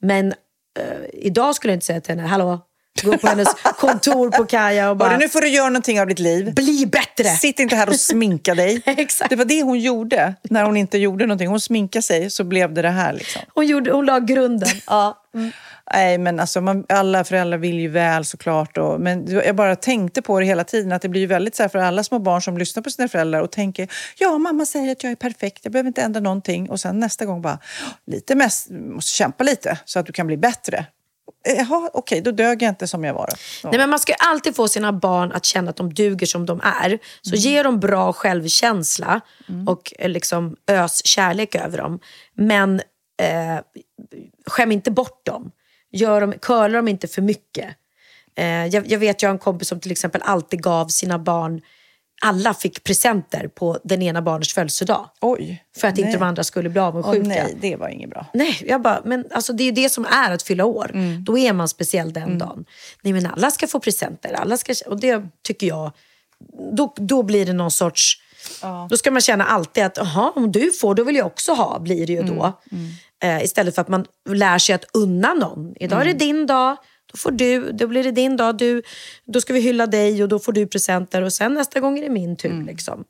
Men eh, idag skulle jag inte säga till henne, hallå, gå på hennes kontor på Kaja och bara, Bara, nu får du göra någonting av ditt liv. bli bättre! Sitt inte här och sminka dig. Exakt. Det var det hon gjorde när hon inte gjorde någonting. Hon sminkade sig så blev det det här. Liksom. Hon, gjorde, hon la grunden. Ja. Nej, men alltså, man, alla föräldrar vill ju väl såklart. Och, men jag bara tänkte på det hela tiden, att det blir ju väldigt så här för alla små barn som lyssnar på sina föräldrar och tänker ja, mamma säger att jag är perfekt, jag behöver inte ändra någonting. Och sen nästa gång bara, lite mest, måste kämpa lite så att du kan bli bättre. Jaha, okej, då dög jag inte som jag var. Ja. Nej, men man ska alltid få sina barn att känna att de duger som de är. Så ge dem bra självkänsla och eh, liksom ös kärlek över dem. Men eh, skäm inte bort dem. Gör dem curla dem inte för mycket. Eh, jag, jag vet, jag har en kompis som till exempel alltid gav sina barn alla fick presenter på den ena barnets födelsedag. Oj. För att inte nej. de andra skulle bli avundsjuka. Åh, nej, det var inget bra. Nej, jag bara, men alltså det är ju det som är att fylla år. Mm. Då är man speciell den dagen. Nej, men alla ska få presenter. Alla ska, och det tycker jag, då, då blir det någon sorts... Då ska man känna alltid att, jaha, om du får, då vill jag också ha, blir det ju då. Mm. Eh, istället för att man lär sig att unna någon. Idag är det din dag, då får du, då blir det din dag. Du, då ska vi hylla dig och då får du presenter och sen nästa gång är det min tur. Liksom.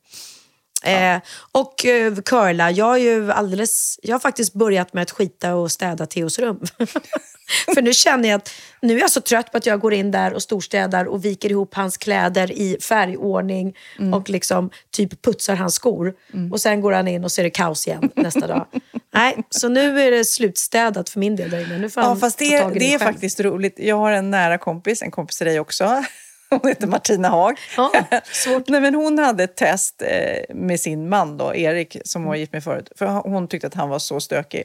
Eh, och eh, curla, jag, är ju alldeles, jag har faktiskt börjat med att skita och städa Theos rum. För nu känner jag att nu är jag så trött på att jag går in där och storstädar och viker ihop hans kläder i färgordning och liksom typ putsar hans skor. Och sen går han in och så är det kaos igen nästa dag. Nej, så nu är det slutstädat för min del där inne. Nu får Ja, fast ta det, tag i det är själv. faktiskt roligt. Jag har en nära kompis, en kompis till dig också. Hon heter Martina Haag. Ja, svårt. Nej, men hon hade ett test eh, med sin man, då, Erik, som Mm. var gift med förut. För hon tyckte att han var så stökig.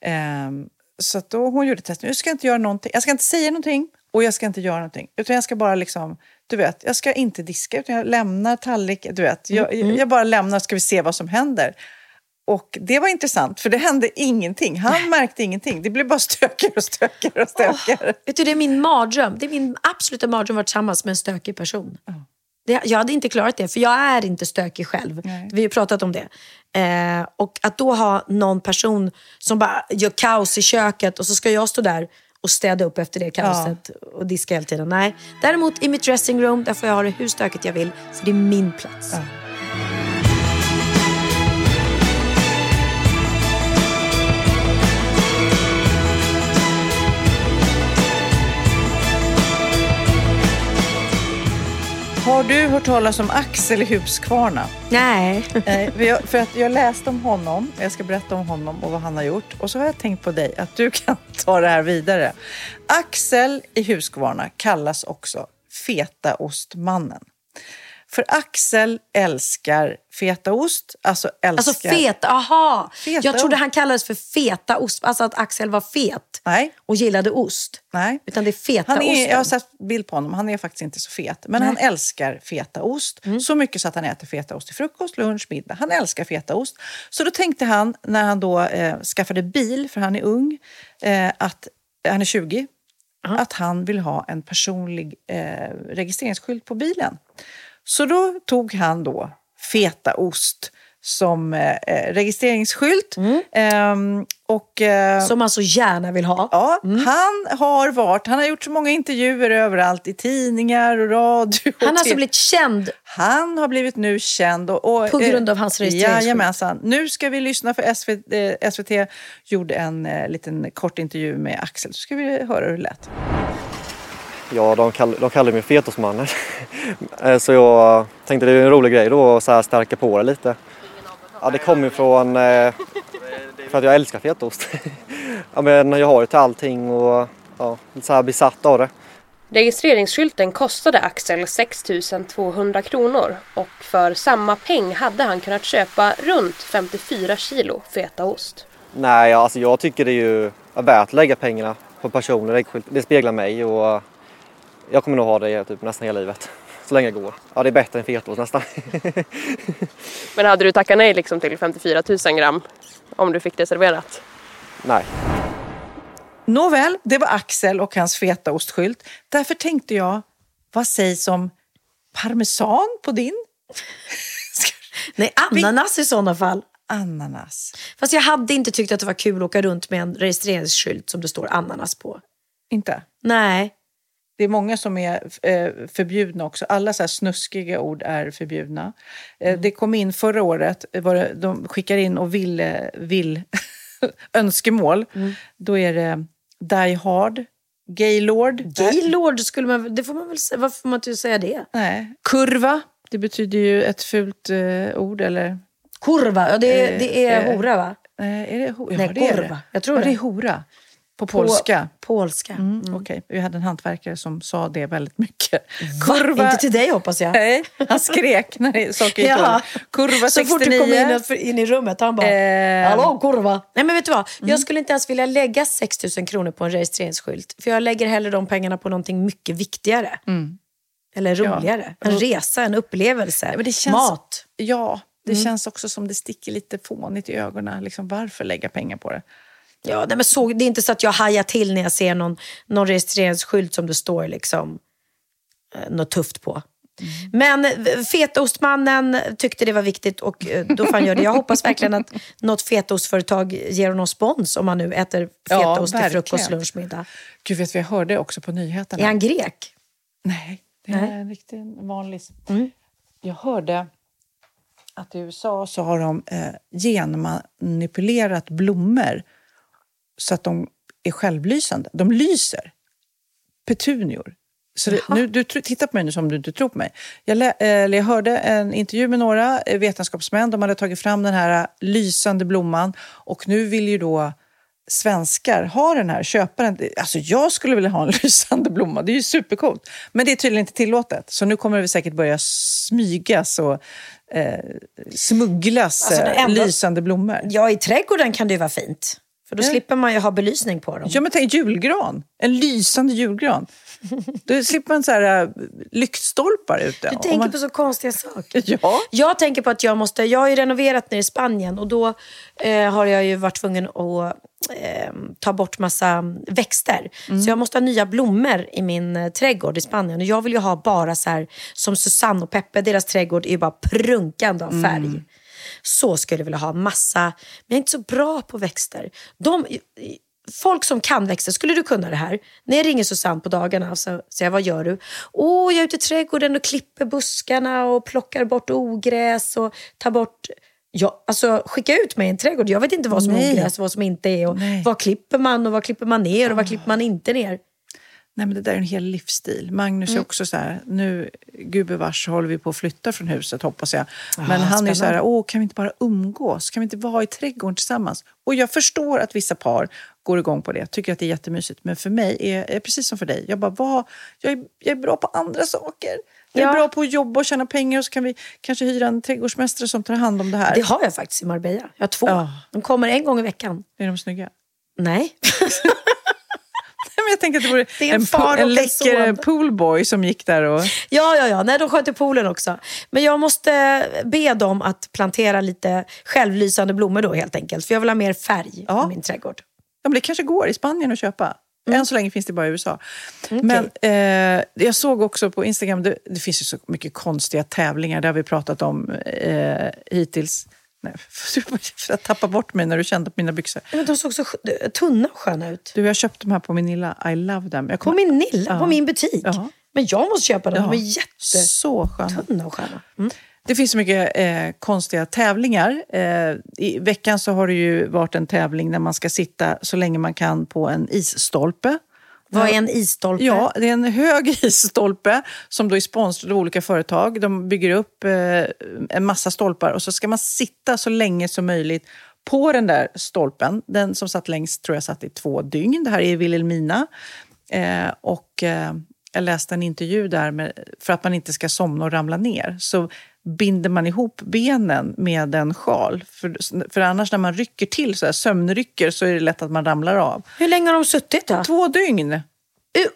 Ehm, så då hon gjorde testet. Jag ska inte göra någonting. Jag ska inte säga någonting och jag ska inte göra någonting. Utan jag ska bara liksom, du vet, jag ska inte diska utan jag lämnar tallrik. Du vet, jag, Mm, jag bara lämnar ska vi se vad som händer. Och det var intressant för det hände ingenting. Han märkte ingenting. Det blev bara stökigare och stökigare och stökigare. Vet du, det är min mardröm. Det är min absoluta mardröm att vara tillsammans med en stökig person. Det, jag hade inte klarat det, för jag är inte stökig själv. Nej. Vi har ju pratat om det. Eh, och att då ha någon person som bara gör kaos i köket och så ska jag stå där och städa upp efter det kaoset och diska hela tiden. Nej. Däremot i mitt dressingroom, där får jag ha det hur stökigt jag vill. Så det är min plats. Har du hört talas om Axel i Huskvarna? Nej. Jag, för att jag läste om honom, jag ska berätta om honom och vad han har gjort. Och så har jag tänkt på dig, att du kan ta det här vidare. Axel i Huskvarna kallas också Fetaostmannen. För Axel älskar fetaost, alltså älskar... Alltså feta, aha. Feta Jag trodde han kallades för feta ost. Alltså att Axel var fet Nej, och gillade ost. nej. Utan det är feta Han är, osten. jag har sett bild på honom. Han är faktiskt inte så fet. Men han älskar fetaost. Så mycket så att han äter fetaost till frukost, lunch, middag. Han älskar fetaost. Så då tänkte han, när han då eh, skaffade bil, för han är ung, eh, att han är 20, att han vill ha en personlig eh, registreringsskylt på bilen. Så då tog han då fetaost som eh, eh, registreringsskylt. Ehm, och, eh, Som man så gärna vill ha. Ja, han har varit, han har gjort så många intervjuer överallt i tidningar och radio. och Han har alltså blivit känd. Han har blivit nu känd. Och, och, På grund eh, av hans registreringsskylt. Jajamensan. Nu ska vi lyssna för SVT, eh, SVT gjorde en eh, liten kort intervju med Axel. Så ska vi höra hur det lät. Ja, de, kall, de kallar mig fetosmannen. Eh, så jag tänkte det är en rolig grej då att så här stärka på det lite. Ja, det kommer från eh, för att jag älskar fetaost. ja, men jag har ju till allting och ja, så här besatt av det. Registreringsskylten kostade Axel 6 200 kronor och för samma peng hade han kunnat köpa runt 54 kilo fetaost. Nej, alltså jag tycker det är ju värt att lägga pengarna på personer. Det speglar mig och jag kommer nog ha det typ nästan hela livet. Så länge det går. Ja, det är bättre än fetaost nästan. Men hade du tackat nej liksom till 54 000 gram om du fick det serverat? Nej. Nåväl, det var Axel och hans fetaostskylt. Därför tänkte jag, vad sägs om parmesan på din? Nej, ananas i sådana fall. Ananas. Fast jag hade inte tyckt att det var kul att åka runt med en registreringsskylt som det står ananas på. Inte? Nej. Det är många som är eh, förbjudna också. Alla så här snuskiga ord är förbjudna. Eh, Det kom in förra året, var de skickar in och vill, eh, vill önskemål. Då är det Die Hard, Gaylord. Gaylord skulle man det får man väl säga. Varför får man inte säga det? Nej. Kurva, det betyder ju ett fult eh, ord. Eller, Kurva, ja, det, är, det är hora va? eh, är det, ja, Nej, det är kurva. det. Jag tror ja, det. det är hora. På polska. Polska. Mm, Okej, vi hade en hantverkare som sa det väldigt mycket. Va? Inte till dig hoppas jag. Nej, han skrek när saker gick Ja. Kurva 69. Så fort du kom in, in i rummet, han bara Eh, “Hallå kurva!” Nej men vet du vad? Jag skulle inte ens vilja lägga 6 000 kronor på en registreringsskylt. För jag lägger hellre de pengarna på någonting mycket viktigare. Eller roligare. En resa, en upplevelse, men det känns- mat. Ja, det känns också som det sticker lite fånigt i ögonen. Liksom, varför lägga pengar på det? Ja, nej, men så, det är inte så att jag hajar till när jag ser någon, någon registreringsskylt som det står liksom, eh, något tufft på. Men eh, fetaostmannen tyckte det var viktigt och eh, då får han göra det. Jag hoppas verkligen att något fetaostföretag ger honom spons om han nu äter Ja, fetaost till verkligen. frukost, lunch, middag. Gud, vet vad jag hörde också på nyheterna? Är han grek? Nej, det är Nej. en riktig vanlig... Mm. Jag hörde att i USA så har de eh, genmanipulerat blommor så att de är självlysande. De lyser. Petunior. Så det, nu, du tittar på mig nu som om du inte tror på mig. Jag, lä, eh, eller jag hörde en intervju med några eh, vetenskapsmän. De hade tagit fram den här eh, lysande blomman och nu vill ju då svenskar ha den här, köpa den. Alltså jag skulle vilja ha en lysande blomma, det är ju supercoolt. Men det är tydligen inte tillåtet. Så nu kommer det säkert börja smygas och eh, smugglas Alltså, enda- lysande blommor. Ja, i trädgården kan det ju vara fint. För då Ja. slipper man ju ha belysning på dem. Ja, men tänk julgran. En lysande julgran. Då slipper man så här, äh, lyktstolpar ute. Du tänker man... på så konstiga saker. Ja. Jag tänker på att jag måste, jag har ju renoverat nere i Spanien och då eh, har jag ju varit tvungen att eh, ta bort massa växter. Mm. Så jag måste ha nya blommor i min eh, trädgård i Spanien. Och jag vill ju ha bara så här, som Susanne och Peppe, deras trädgård är ju bara prunkande av färg. Mm. Så skulle jag vilja ha massa, men jag är inte så bra på växter. De, folk som kan växter, skulle du kunna det här? När jag ringer Susanne på dagarna så säger jag, vad gör du? Åh, jag är ute i trädgården och klipper buskarna och plockar bort ogräs och tar bort... Ja, alltså, skicka ut mig i en trädgård. Jag vet inte vad som är Nej. ogräs och vad som inte är. Och Nej. vad klipper man och vad klipper man ner och vad klipper man inte ner? Nej, men det där är en hel livsstil. Magnus Mm. är också så här, nu gubevars håller vi på att flytta från huset hoppas jag. Men Ah, han är så här, spännande. åh kan vi inte bara umgås? Kan vi inte vara i trädgården tillsammans? Och jag förstår att vissa par går igång på det, tycker att det är jättemysigt. Men för mig är är precis som för dig, jag bara, vad, jag, är, jag är bra på andra saker. Jag är Ja. bra på att jobba och tjäna pengar och så kan vi kanske hyra en trädgårdsmästare som tar hand om det här. Det har jag faktiskt i Marbella. Jag har två. Ja. De kommer en gång i veckan. Är de snygga? Nej. Men jag tänker att det vore Det en en, po- en läcker son. poolboy som gick där och... Ja, ja, ja. Nej, de sköter poolen också. Men jag måste be dem att plantera lite självlysande blommor då helt enkelt. För jag vill ha mer färg Ja. i min trädgård. Ja, men det kanske går i Spanien att köpa. Mm. Än så länge finns det bara i USA. Men eh, jag såg också på Instagram, det, det finns ju så mycket konstiga tävlingar. Det har vi pratat om eh, hittills. Nej, för att tappa bort mig när du kände på mina byxor. Men de såg så tunna och sköna ut. Du, jag har köpt de här på min lilla I love them. Jag På kommer- min Nilla, Ja. på min butik. Ja. Men jag måste köpa dem. Ja. De är jättetunna och sköna. Mm. Det finns så mycket eh, konstiga tävlingar. Eh, I veckan så har det ju varit en tävling där man ska sitta så länge man kan på en isstolpe. Vad är en isstolpe? Ja, det är en hög isstolpe som då är sponsrad av olika företag. De bygger upp eh, en massa stolpar och så ska man sitta så länge som möjligt på den där stolpen. Den som satt längst tror jag satt i två dygn. Det här är i Vilhelmina. Eh, och eh, jag läste en intervju där med, för att man inte ska somna och ramla ner. Så binder man ihop benen med en sjal. För, för annars när man rycker till, så här, sömnrycker, så är det lätt att man ramlar av. Hur länge har de suttit då? Två dygn! U-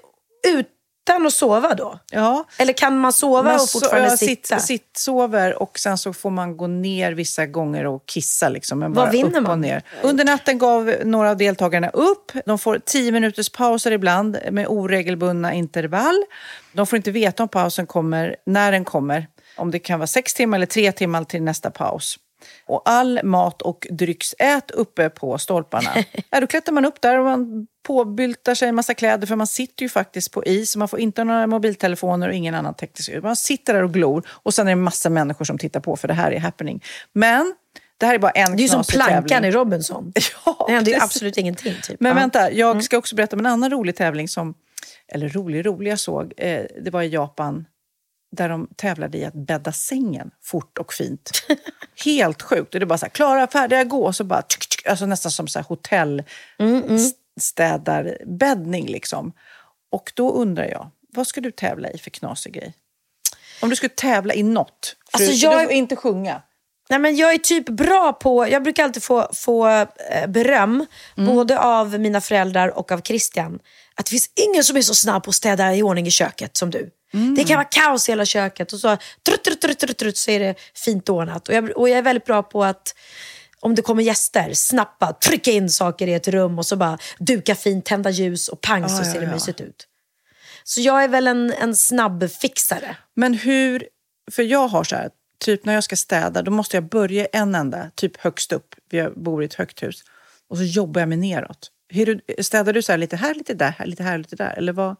utan att sova då? Ja. Eller kan man sova Man och fortfarande so- sitta? Sitt, sitt, sover och sen så får man gå ner vissa gånger och kissa. Liksom, men Vad vinner man? Ner. Under natten gav några av deltagarna upp. De får tio minuters pauser ibland med oregelbundna intervall. De får inte veta om pausen kommer, när den kommer. Om det kan vara sex timmar eller tre timmar till nästa paus. Och all mat och drycksät uppe på stolparna. ja, då klättrar man upp där och man påbyltar sig en massa kläder för man sitter ju faktiskt på is man får inte några mobiltelefoner och ingen annan teknisk Man sitter där och glor och sen är det massa människor som tittar på för det här är happening. Men det här är bara en Det är ju som plankan tävling. i Robinson. Ja, det händer ju absolut ingenting. Typ. Men Ja. vänta, jag Mm. ska också berätta om en annan rolig tävling som, eller rolig, rolig jag såg. Eh, det var i Japan där de tävlade i att bädda sängen fort och fint. Helt sjukt. Och det bara så här, klara, färdiga, gå. Och så bara, tsk, tsk, alltså nästan som så här hotell Mm, städarbäddning liksom. Och då undrar jag, vad ska du tävla i för knasig grej? Om du skulle tävla i något. För Alltså, du, jag- du får inte sjunga. Nej, men jag är typ bra på, jag brukar alltid få, få eh, beröm, Mm. både av mina föräldrar och av Christian. Att det finns ingen som är så snabb på att städa i ordning i köket som du. Mm. Det kan vara kaos i hela köket och så trutt, trutt, trutt, trutt, trutt, så är det fint ordnat. Och jag, och jag är väldigt bra på att om det kommer gäster, snabbt bara trycka in saker i ett rum och så bara duka fint, tända ljus och pang så Ja, ser ja, det ja. mysigt ut. Så jag är väl en, en snabbfixare. Men hur, för jag har så här, typ när jag ska städa, då måste jag börja en ända, typ högst upp. Vi bor i ett högt hus. Och så jobbar jag mig neråt. Hur, städar du så här lite här, lite där, lite här, lite där? Eller vad?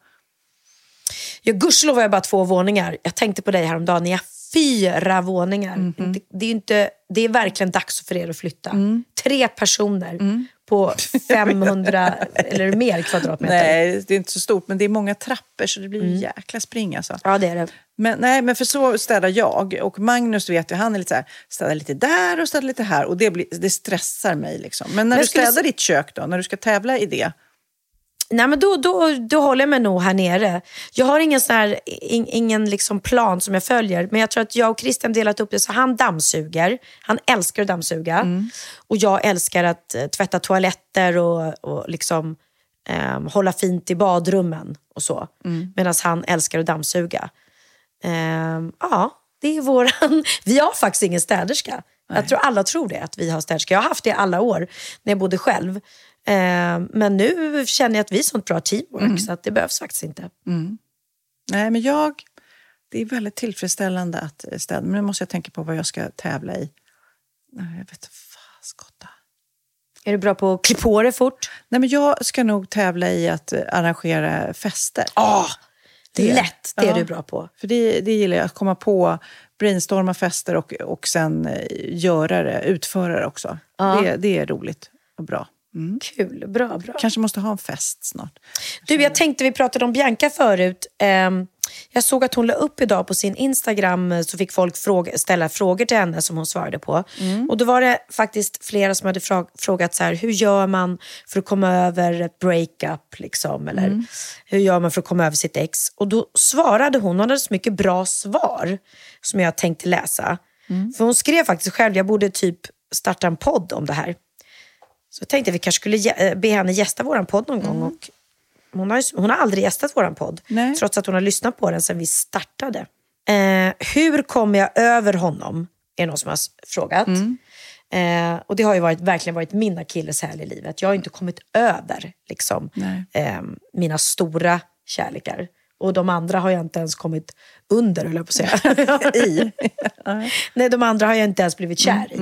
Ja, gudskelov har jag bara två våningar. Jag tänkte på dig häromdagen, ni har fyra våningar. Det, det, är inte, det är verkligen dags för er att flytta. Tre personer på 500 eller mer kvadratmeter. Nej, det är inte så stort, men det är många trappor så det blir mm. jäkla spring alltså. Ja, det är det. Men, nej, men för så städar jag. Och Magnus vet ju, han är lite så här, städar lite där och städar lite här. Och det, blir, det stressar mig. Liksom. Men när Men du städar ditt kök då, när du ska tävla i det. Nej, men då, då, då håller jag mig nog här nere. Jag har ingen, sån här, in, ingen liksom plan som jag följer. Men jag tror att jag och Christian delat upp det så han dammsuger. Han älskar att dammsuga. Och jag älskar att eh, tvätta toaletter och, och liksom, ehm, hålla fint i badrummen och så. Medan han älskar att dammsuga. Ehm, ja, det är våran... Vi har faktiskt ingen städerska. Jag tror alla tror det, att vi har städerska. Jag har haft det i alla år när jag bodde själv. Ehm, men nu känner jag att vi är sånt bra teamwork så att det behövs faktiskt inte. Nej, men jag... Det är väldigt tillfredsställande att eh, städa. Men nu måste jag tänka på vad jag ska tävla i. Nej, jag vet inte. Skotta. Är du bra på att klä på dig fort? Nej, men jag ska nog tävla i att eh, arrangera fester. Ja, Det. lätt. Det är Ja. du bra på. För det, det gillar jag, att komma på, brainstorma fester och, och sen eh, göra det, utföra det också. Ja. Det, det är roligt och bra. Mm. Kul, bra, bra. Kanske måste ha en fest snart. Du, jag tänkte, vi pratade om Bianca förut. Ehm, jag såg att hon la upp idag på sin Instagram eh, så fick folk fråga, ställa frågor till henne som hon svarade på. Och då var det faktiskt flera som hade frågat så här, hur gör man för att komma över ett breakup? Liksom, eller hur gör man för att komma över sitt ex? Och då svarade hon, hon hade så mycket bra svar som jag tänkte läsa. För hon skrev faktiskt själv, jag borde typ starta en podd om det här. Så jag tänkte att vi kanske skulle gä- be henne gästa vår podd någon gång. Och hon, har, hon har aldrig gästat vår podd, Nej. trots att hon har lyssnat på den sedan vi startade. Eh, hur kommer jag över honom? Är det någon som har frågat. Eh, och det har ju varit, verkligen varit min akilleshäl i livet. Jag har inte kommit över liksom, eh, mina stora kärlekar. Och de andra har jag inte ens kommit under, höll jag på att säga. I. Nej, de andra har jag inte ens blivit kär i.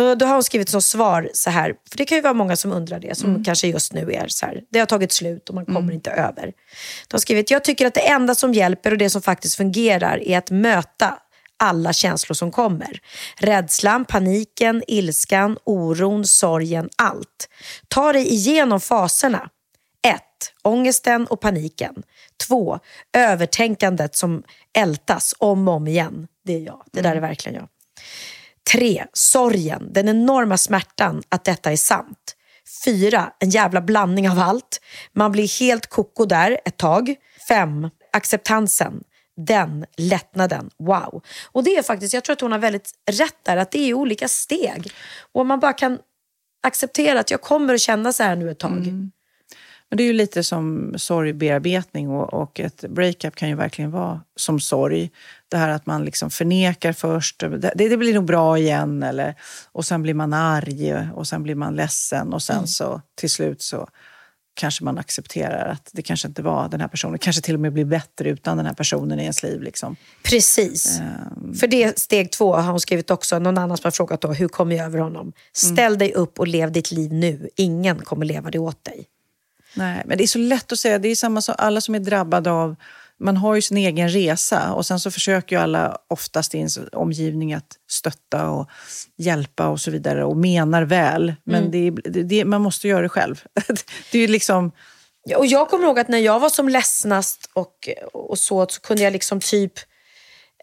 Och då har hon skrivit som svar så här, för det kan ju vara många som undrar det, som kanske just nu är så här, det har tagit slut och man kommer inte över. De har skrivit, jag tycker att det enda som hjälper och det som faktiskt fungerar är att möta alla känslor som kommer. Rädslan, paniken, ilskan, oron, sorgen, allt. Ta dig igenom faserna. 1. Ångesten och paniken. 2. Övertänkandet som ältas om och om igen. Det är jag. Det där är verkligen jag. 3. Sorgen, den enorma smärtan att detta är sant. 4. En jävla blandning av allt. Man blir helt koko där ett tag. 5. Acceptansen. Den lättnaden. Wow. Och det är faktiskt, jag tror att hon har väldigt rätt där, att det är olika steg. Och om man bara kan acceptera att jag kommer att känna så här nu ett tag. Men det är ju lite som sorgbearbetning och, och ett breakup kan ju verkligen vara som sorg. Det här att man liksom förnekar först, det, det blir nog bra igen, eller, och sen blir man arg och sen blir man ledsen och sen så till slut så kanske man accepterar att det kanske inte var den här personen, kanske till och med blir bättre utan den här personen i ens liv. Liksom. Precis. För det steg två har hon skrivit också. Någon annan som har frågat då, hur kommer jag över honom? Ställ dig upp och lev ditt liv nu. Ingen kommer leva det åt dig. Nej, men det är så lätt att säga. Det är samma som alla som är drabbade av... Man har ju sin egen resa och sen så försöker ju alla oftast i ens omgivning att stötta och hjälpa och så vidare och menar väl. Men det, är- det, det, man måste göra det själv. det är ju liksom... Och jag kommer ihåg att när jag var som ledsnast och, och så, så kunde jag liksom typ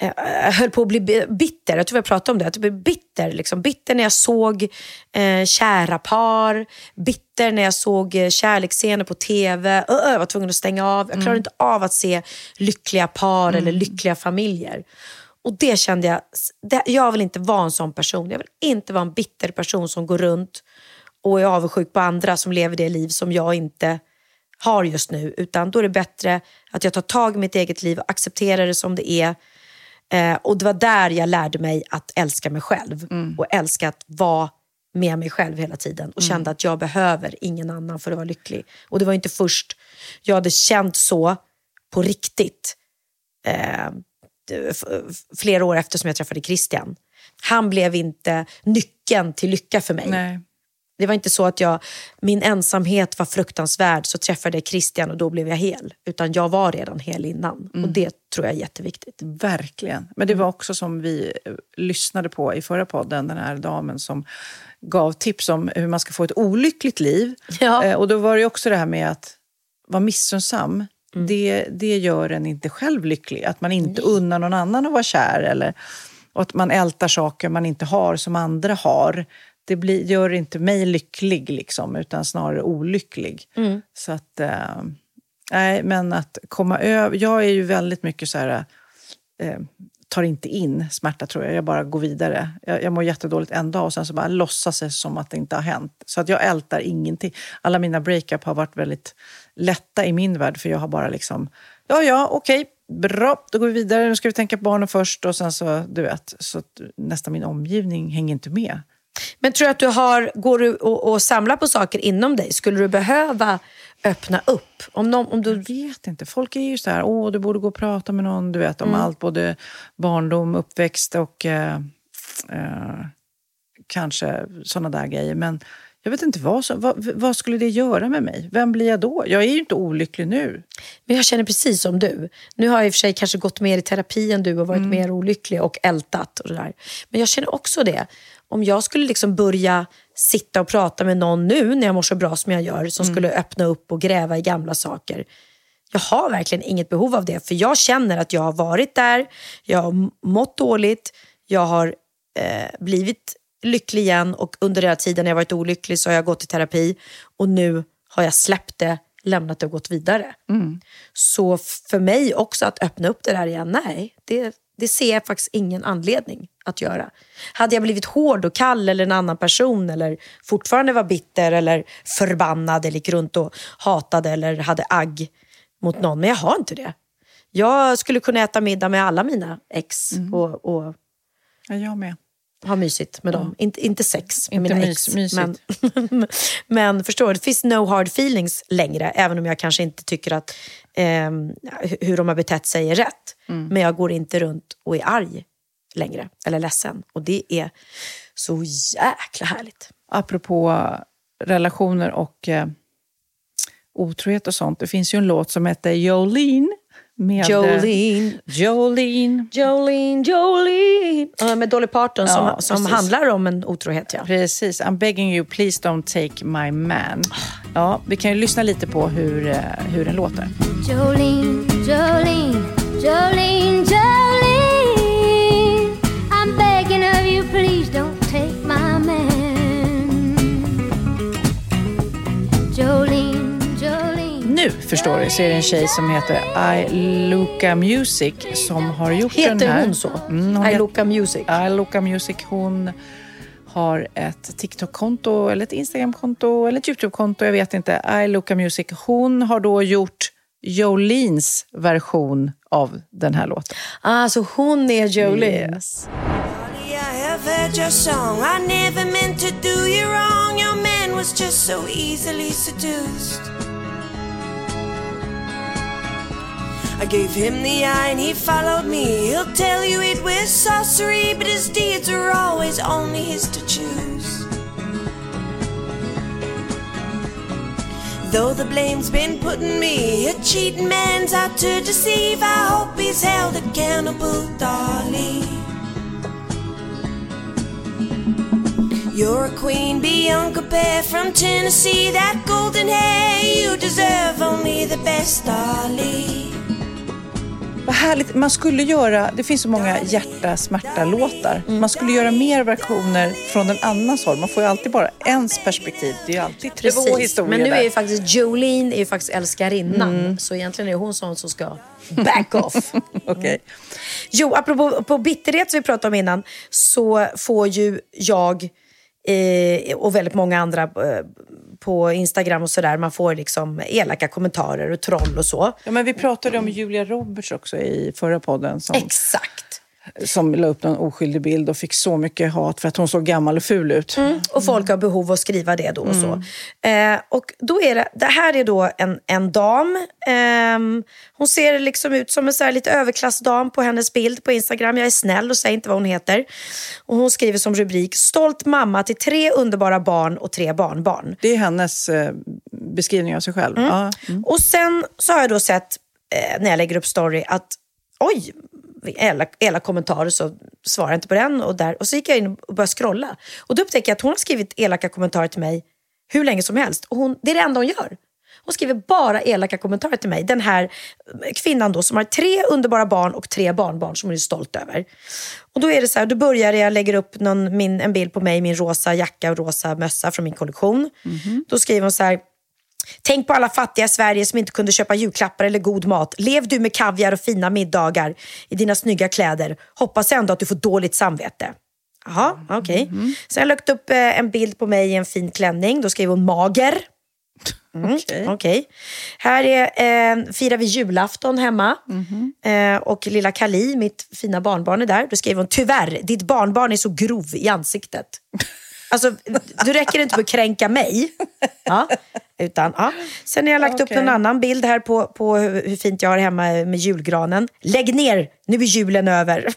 jag höll på att bli bi- bitter. Jag tror jag pratade om det. Att jag blev bitter. Liksom. Bitter när jag såg eh, kära par. Bitter när jag såg eh, kärleksscener på tv. Ö, ö, jag var tvungen att stänga av. Jag klarade inte av att se lyckliga par eller lyckliga familjer. Och det kände jag, det, jag vill inte vara en sån person. Jag vill inte vara en bitter person som går runt och är avundsjuk på andra som lever det liv som jag inte har just nu. Utan då är det bättre att jag tar tag i mitt eget liv och accepterar det som det är. Eh, och det var där jag lärde mig att älska mig själv. Och älska att vara med mig själv hela tiden. Och kände att jag behöver ingen annan för att vara lycklig. Och det var inte först jag hade känt så på riktigt eh, flera år efter som jag träffade Christian. Han blev inte nyckeln till lycka för mig. Nej. Det var inte så att jag, min ensamhet var fruktansvärd så träffade jag Christian och då blev jag hel. Utan jag var redan hel innan. Och det tror jag är jätteviktigt. Verkligen. Men det var också som vi eh, lyssnade på i förra podden, den här damen som gav tips om hur man ska få ett olyckligt liv. Ja. Eh, och då var det också det här med att vara missunnsam. Det, det gör en inte själv lycklig. Att man inte unnar någon annan att vara kär. Eller, och att man ältar saker man inte har som andra har. Det blir, gör inte mig lycklig, liksom, utan snarare olycklig. Så att... Eh, nej, men att komma över... Jag är ju väldigt mycket så här... Eh, tar inte in smärta tror jag. Jag bara går vidare. Jag, jag mår jättedåligt en dag och sen så bara låtsas det som att det inte har hänt. Så att jag ältar ingenting. Alla mina breakup har varit väldigt lätta i min värld för jag har bara liksom, ja ja okej, bra, då går vi vidare. Nu ska vi tänka på barnen först och sen så, du vet, så nästan min omgivning hänger inte med. Men tror du att du har, går du och, och samlar på saker inom dig? Skulle du behöva öppna upp? Om, någon, om du, Jag vet inte. Folk är ju så här, åh, du borde gå och prata med någon, du vet, om allt, både barndom, uppväxt och eh, eh, kanske sådana där grejer. Men jag vet inte, vad, så, vad, vad skulle det göra med mig? Vem blir jag då? Jag är ju inte olycklig nu. men jag känner precis som du. Nu har jag i och för sig kanske gått mer i terapi än du och varit mer olycklig och ältat. Och där. Men jag känner också det. Om jag skulle liksom börja sitta och prata med någon nu när jag mår så bra som jag gör som skulle öppna upp och gräva i gamla saker. Jag har verkligen inget behov av det. För jag känner att jag har varit där, jag har mått dåligt, jag har eh, blivit lycklig igen och under den här tiden när jag varit olycklig så har jag gått i terapi och nu har jag släppt det, lämnat det och gått vidare. Så f- för mig också att öppna upp det där igen, nej, det, det ser jag faktiskt ingen anledning att göra. Hade jag blivit hård och kall eller en annan person eller fortfarande var bitter eller förbannad eller gick runt och hatade eller hade agg mot någon, men jag har inte det. Jag skulle kunna äta middag med alla mina ex och, och Ja, jag med. Ha mysigt med dem. Inte, inte sex med Inte mina mys- ex. Men, men förstår du, det finns no hard feelings längre. Även om jag kanske inte tycker att hu- hur de har betett sig är rätt. Mm. Men jag går inte runt och är arg längre. Eller ledsen. Och det är så jäkla härligt. Apropå relationer och eh, otrohet och sånt. Det finns ju en låt som heter Jolene. Med, eh, Jolene, Jolene. Jolene, Jolene. Ja, med Dolly Parton som, Ja, som handlar om en otrohet. Ja. Precis. I'm begging you, please don't take my man. Ja, vi kan ju lyssna lite på hur, eh, hur den låter. Jolene, Jolene, Jolene, Jolene. Förstår du, så är det en tjej som heter I Luca Music som har gjort den Heter här. hon så? Mm, hon I heter- Music. I Luca Music. Hon har ett TikTok-konto, eller ett Instagram-konto, eller ett YouTube-konto. Jag vet inte. I Luca Music. Hon har då gjort Joleens version av den här låten. Ah, så hon är Jolene. Yes. Heard your song. I never meant to do you wrong. Your man was just so easily seduced. I gave him the eye and he followed me. He'll tell you it was sorcery, but his deeds are always only his to choose. Though the blame's been put me, a cheating man's out to deceive. I hope he's held accountable, darling. You're a queen beyond compare from Tennessee. That golden hair, you deserve only the best, darling. Vad härligt. Man skulle göra, det finns så många hjärta-smärta-låtar. Man skulle göra mer versioner från en annans håll. Man får ju alltid bara ens perspektiv. Det är ju alltid två Precis. historier Men nu är ju faktiskt Jolene är ju faktiskt älskarinnan. Mm. Så egentligen är hon sån som ska back off. Okej. Jo, apropå på bitterhet som vi pratade om innan, så får ju jag eh, och väldigt många andra eh, på Instagram och sådär, man får liksom elaka kommentarer och troll och så. Ja, men vi pratade om Julia Roberts också i förra podden. Som Exakt. Som la upp någon oskyldig bild och fick så mycket hat för att hon såg gammal och ful ut. Mm. Och folk har behov av att skriva det då och så. Eh, och då är det, det här är då en, en dam. Ehm, hon ser liksom ut som en så lite överklassdam på hennes bild på Instagram. Jag är snäll och säger inte vad hon heter. Och hon skriver som rubrik Stolt mamma till tre underbara barn och tre barnbarn. Det är hennes eh, beskrivning av sig själv. Ja. Och sen så har jag då sett eh, när jag lägger upp story att oj, elak, elak kommentarer så svarar jag inte på den. Och, där, och så gick jag in och började scrolla. Och då upptäcker jag att hon har skrivit elaka kommentarer till mig hur länge som helst. Och hon, det är det enda hon gör. Hon skriver bara elaka kommentarer till mig. Den här kvinnan då som har tre underbara barn och tre barnbarn som hon är stolt över. Och då är det så här, då börjar jag lägga upp någon, min, en bild på mig, min rosa jacka och rosa mössa från min kollektion. Då skriver hon så här, Tänk på alla fattiga i Sverige som inte kunde köpa julklappar eller god mat. Lev du med kaviar och fina middagar i dina snygga kläder. Hoppas ändå att du får dåligt samvete. Jaha, okej. Sen har jag lagt upp eh, en bild på mig i en fin klänning. Då skriver hon mager. Mm, Okej. Här är, eh, firar vi julafton hemma. Eh, och lilla Kali, mitt fina barnbarn, är där. Då skriver hon, tyvärr, ditt barnbarn är så grov i ansiktet. Alltså, du räcker inte med att kränka mig. Ja, utan, ja. Sen har jag lagt upp Okej. en annan bild här på, på hur fint jag har hemma med julgranen. Lägg ner, nu är julen över.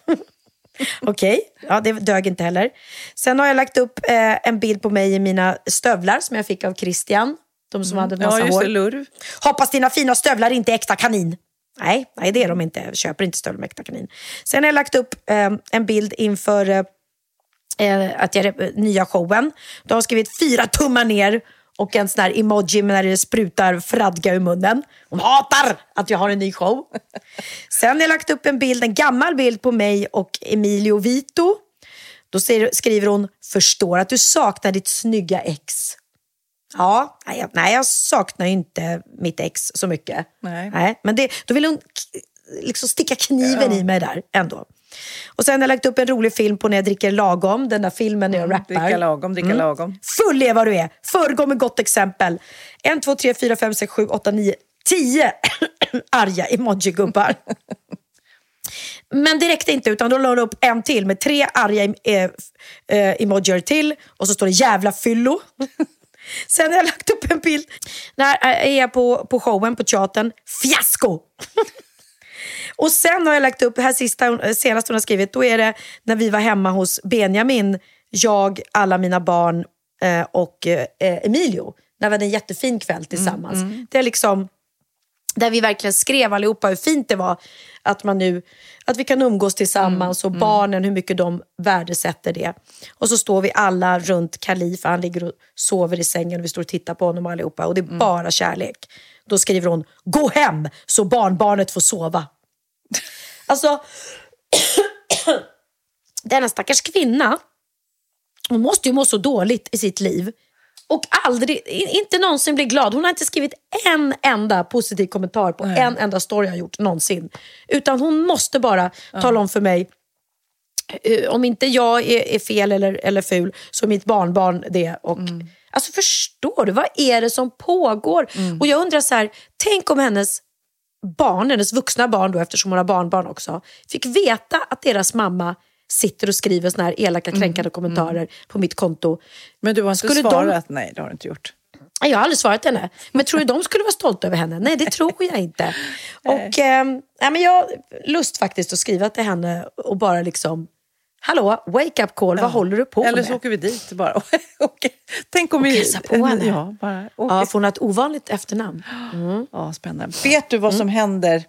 Okej, ja, det dög inte heller. Sen har jag lagt upp eh, en bild på mig i mina stövlar som jag fick av Christian. De som hade massa Ja, just hår. det. Lurv. Hoppas dina fina stövlar inte är äkta kanin. Nej, nej, det är de inte. Jag köper inte stövlar med äkta kanin. Sen har jag lagt upp eh, en bild inför eh, eh, att jag, rep- nya showen. De har skrivit fyra tummar ner och en sån här emoji när det sprutar fradga ur munnen. Hon hatar att jag har en ny show. Sen har jag lagt upp en bild, en gammal bild på mig och Emilio Vito. Då skriver hon, förstår att du saknar ditt snygga ex. Ja, nej, jag- nej jag saknar ju inte mitt ex så mycket. Nej. men det, då vill hon liksom sticka kniven i mig där ändå. Och sen har jag lagt upp en rolig film på när jag dricker lagom, den där filmen när jag rappar. Dricka lagom, dricka Mm. lagom. Full är vad du är. Föregå med gott exempel. En, två, tre, fyra, fem, sex, sju, åtta, nio, tio arga emoji-gubbar. Men det räckte inte, utan då la hon upp en till med tre arga eh, eh, emojier till. Och så står det jävla fyllo. Sen har jag lagt upp en bild. När är jag på, på showen på teatern. Fiasko! Och sen har jag lagt upp, här sista, senast hon har skrivit, då är det när vi var hemma hos Benjamin, jag, alla mina barn eh, och eh, Emilio. När vi hade en jättefin kväll tillsammans. Det är liksom, där vi verkligen skrev allihopa hur fint det var att, man nu, att vi kan umgås tillsammans och barnen, hur mycket de värdesätter det. Och så står vi alla runt Kalif, han ligger och sover i sängen och vi står och tittar på honom allihopa och det är bara kärlek. Då skriver hon, gå hem så barnbarnet får sova. Alltså, denna stackars kvinna, hon måste ju må så dåligt i sitt liv. Och aldrig, inte någonsin bli glad. Hon har inte skrivit en enda positiv kommentar på en enda story jag gjort någonsin. Utan hon måste bara tala om för mig, eh, om inte jag är, fel eller, eller ful, så är mitt barnbarn det. Och, Alltså förstår du, vad är det som pågår? Och jag undrar så här, tänk om hennes barn, hennes vuxna barn då, eftersom hon har barnbarn också, fick veta att deras mamma sitter och skriver såna här elaka kränkande kommentarer på mitt konto. Men du har inte Skulle de- svarat? Nej, det har du inte gjort. Jag har aldrig svarat henne. Men tror du de skulle vara stolta över henne? Nej, det tror jag inte. Och, nej, men jag har lust faktiskt att skriva till henne och bara liksom Hallå, wake up call, vad håller du på Eller med? så åker vi dit bara. Och- Tänk om Och vi... på henne. Ja, bara åker. Ja, för hon ett ovanligt efternamn. Ja, spännande. Vet du vad som händer?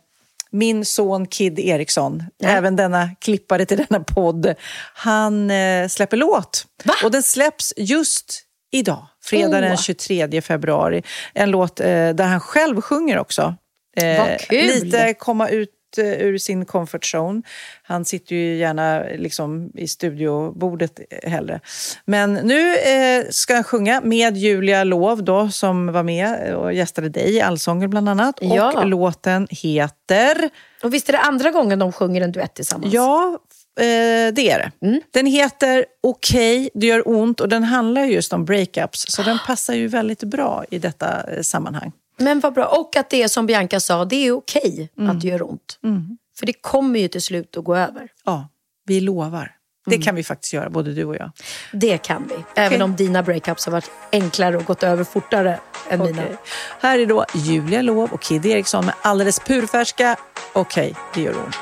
Min son Kid Eriksson, även denna klippare till denna podd, han eh, släpper låt. Va? Och den släpps just idag, fredag den 23 februari. En låt eh, där han själv sjunger också. Eh, Vad kul! Lite komma ut eh, ur sin comfort zone. Han sitter ju gärna liksom i studiobordet hellre. Men nu eh, ska han sjunga med Julia Lov då, som var med och gästade dig i Allsånger bland annat. Ja. Och låten heter... Och visst är det andra gången de sjunger en duett tillsammans? Ja, eh, det är det. Mm. Den heter Okej, det gör ont och den handlar just om breakups. Så den passar ju väldigt bra i detta sammanhang. Men vad bra. Och att det är som Bianca sa, det är okej Mm. att det gör ont. För det kommer ju till slut att gå över. Ja. Vi lovar. Det kan vi faktiskt göra, både du och jag. Det kan vi. Även om dina breakups har varit enklare och gått över fortare än mina. Okej. Här är då Julia Lov och Kid Eriksson med alldeles purfärska Okej, det gör ont.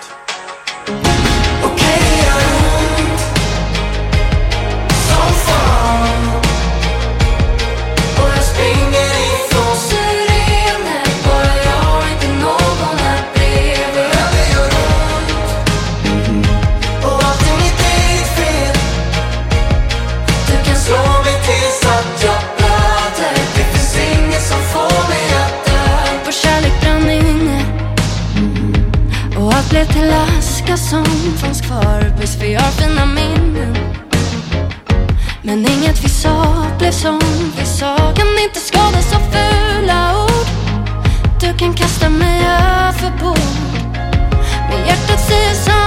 Som fanns kvar. Visst vi har fina minnen. Men inget vi sa blev som vi sa. Kan inte skadas av fula ord. Du kan kasta mig överbord Men hjärtat säger som,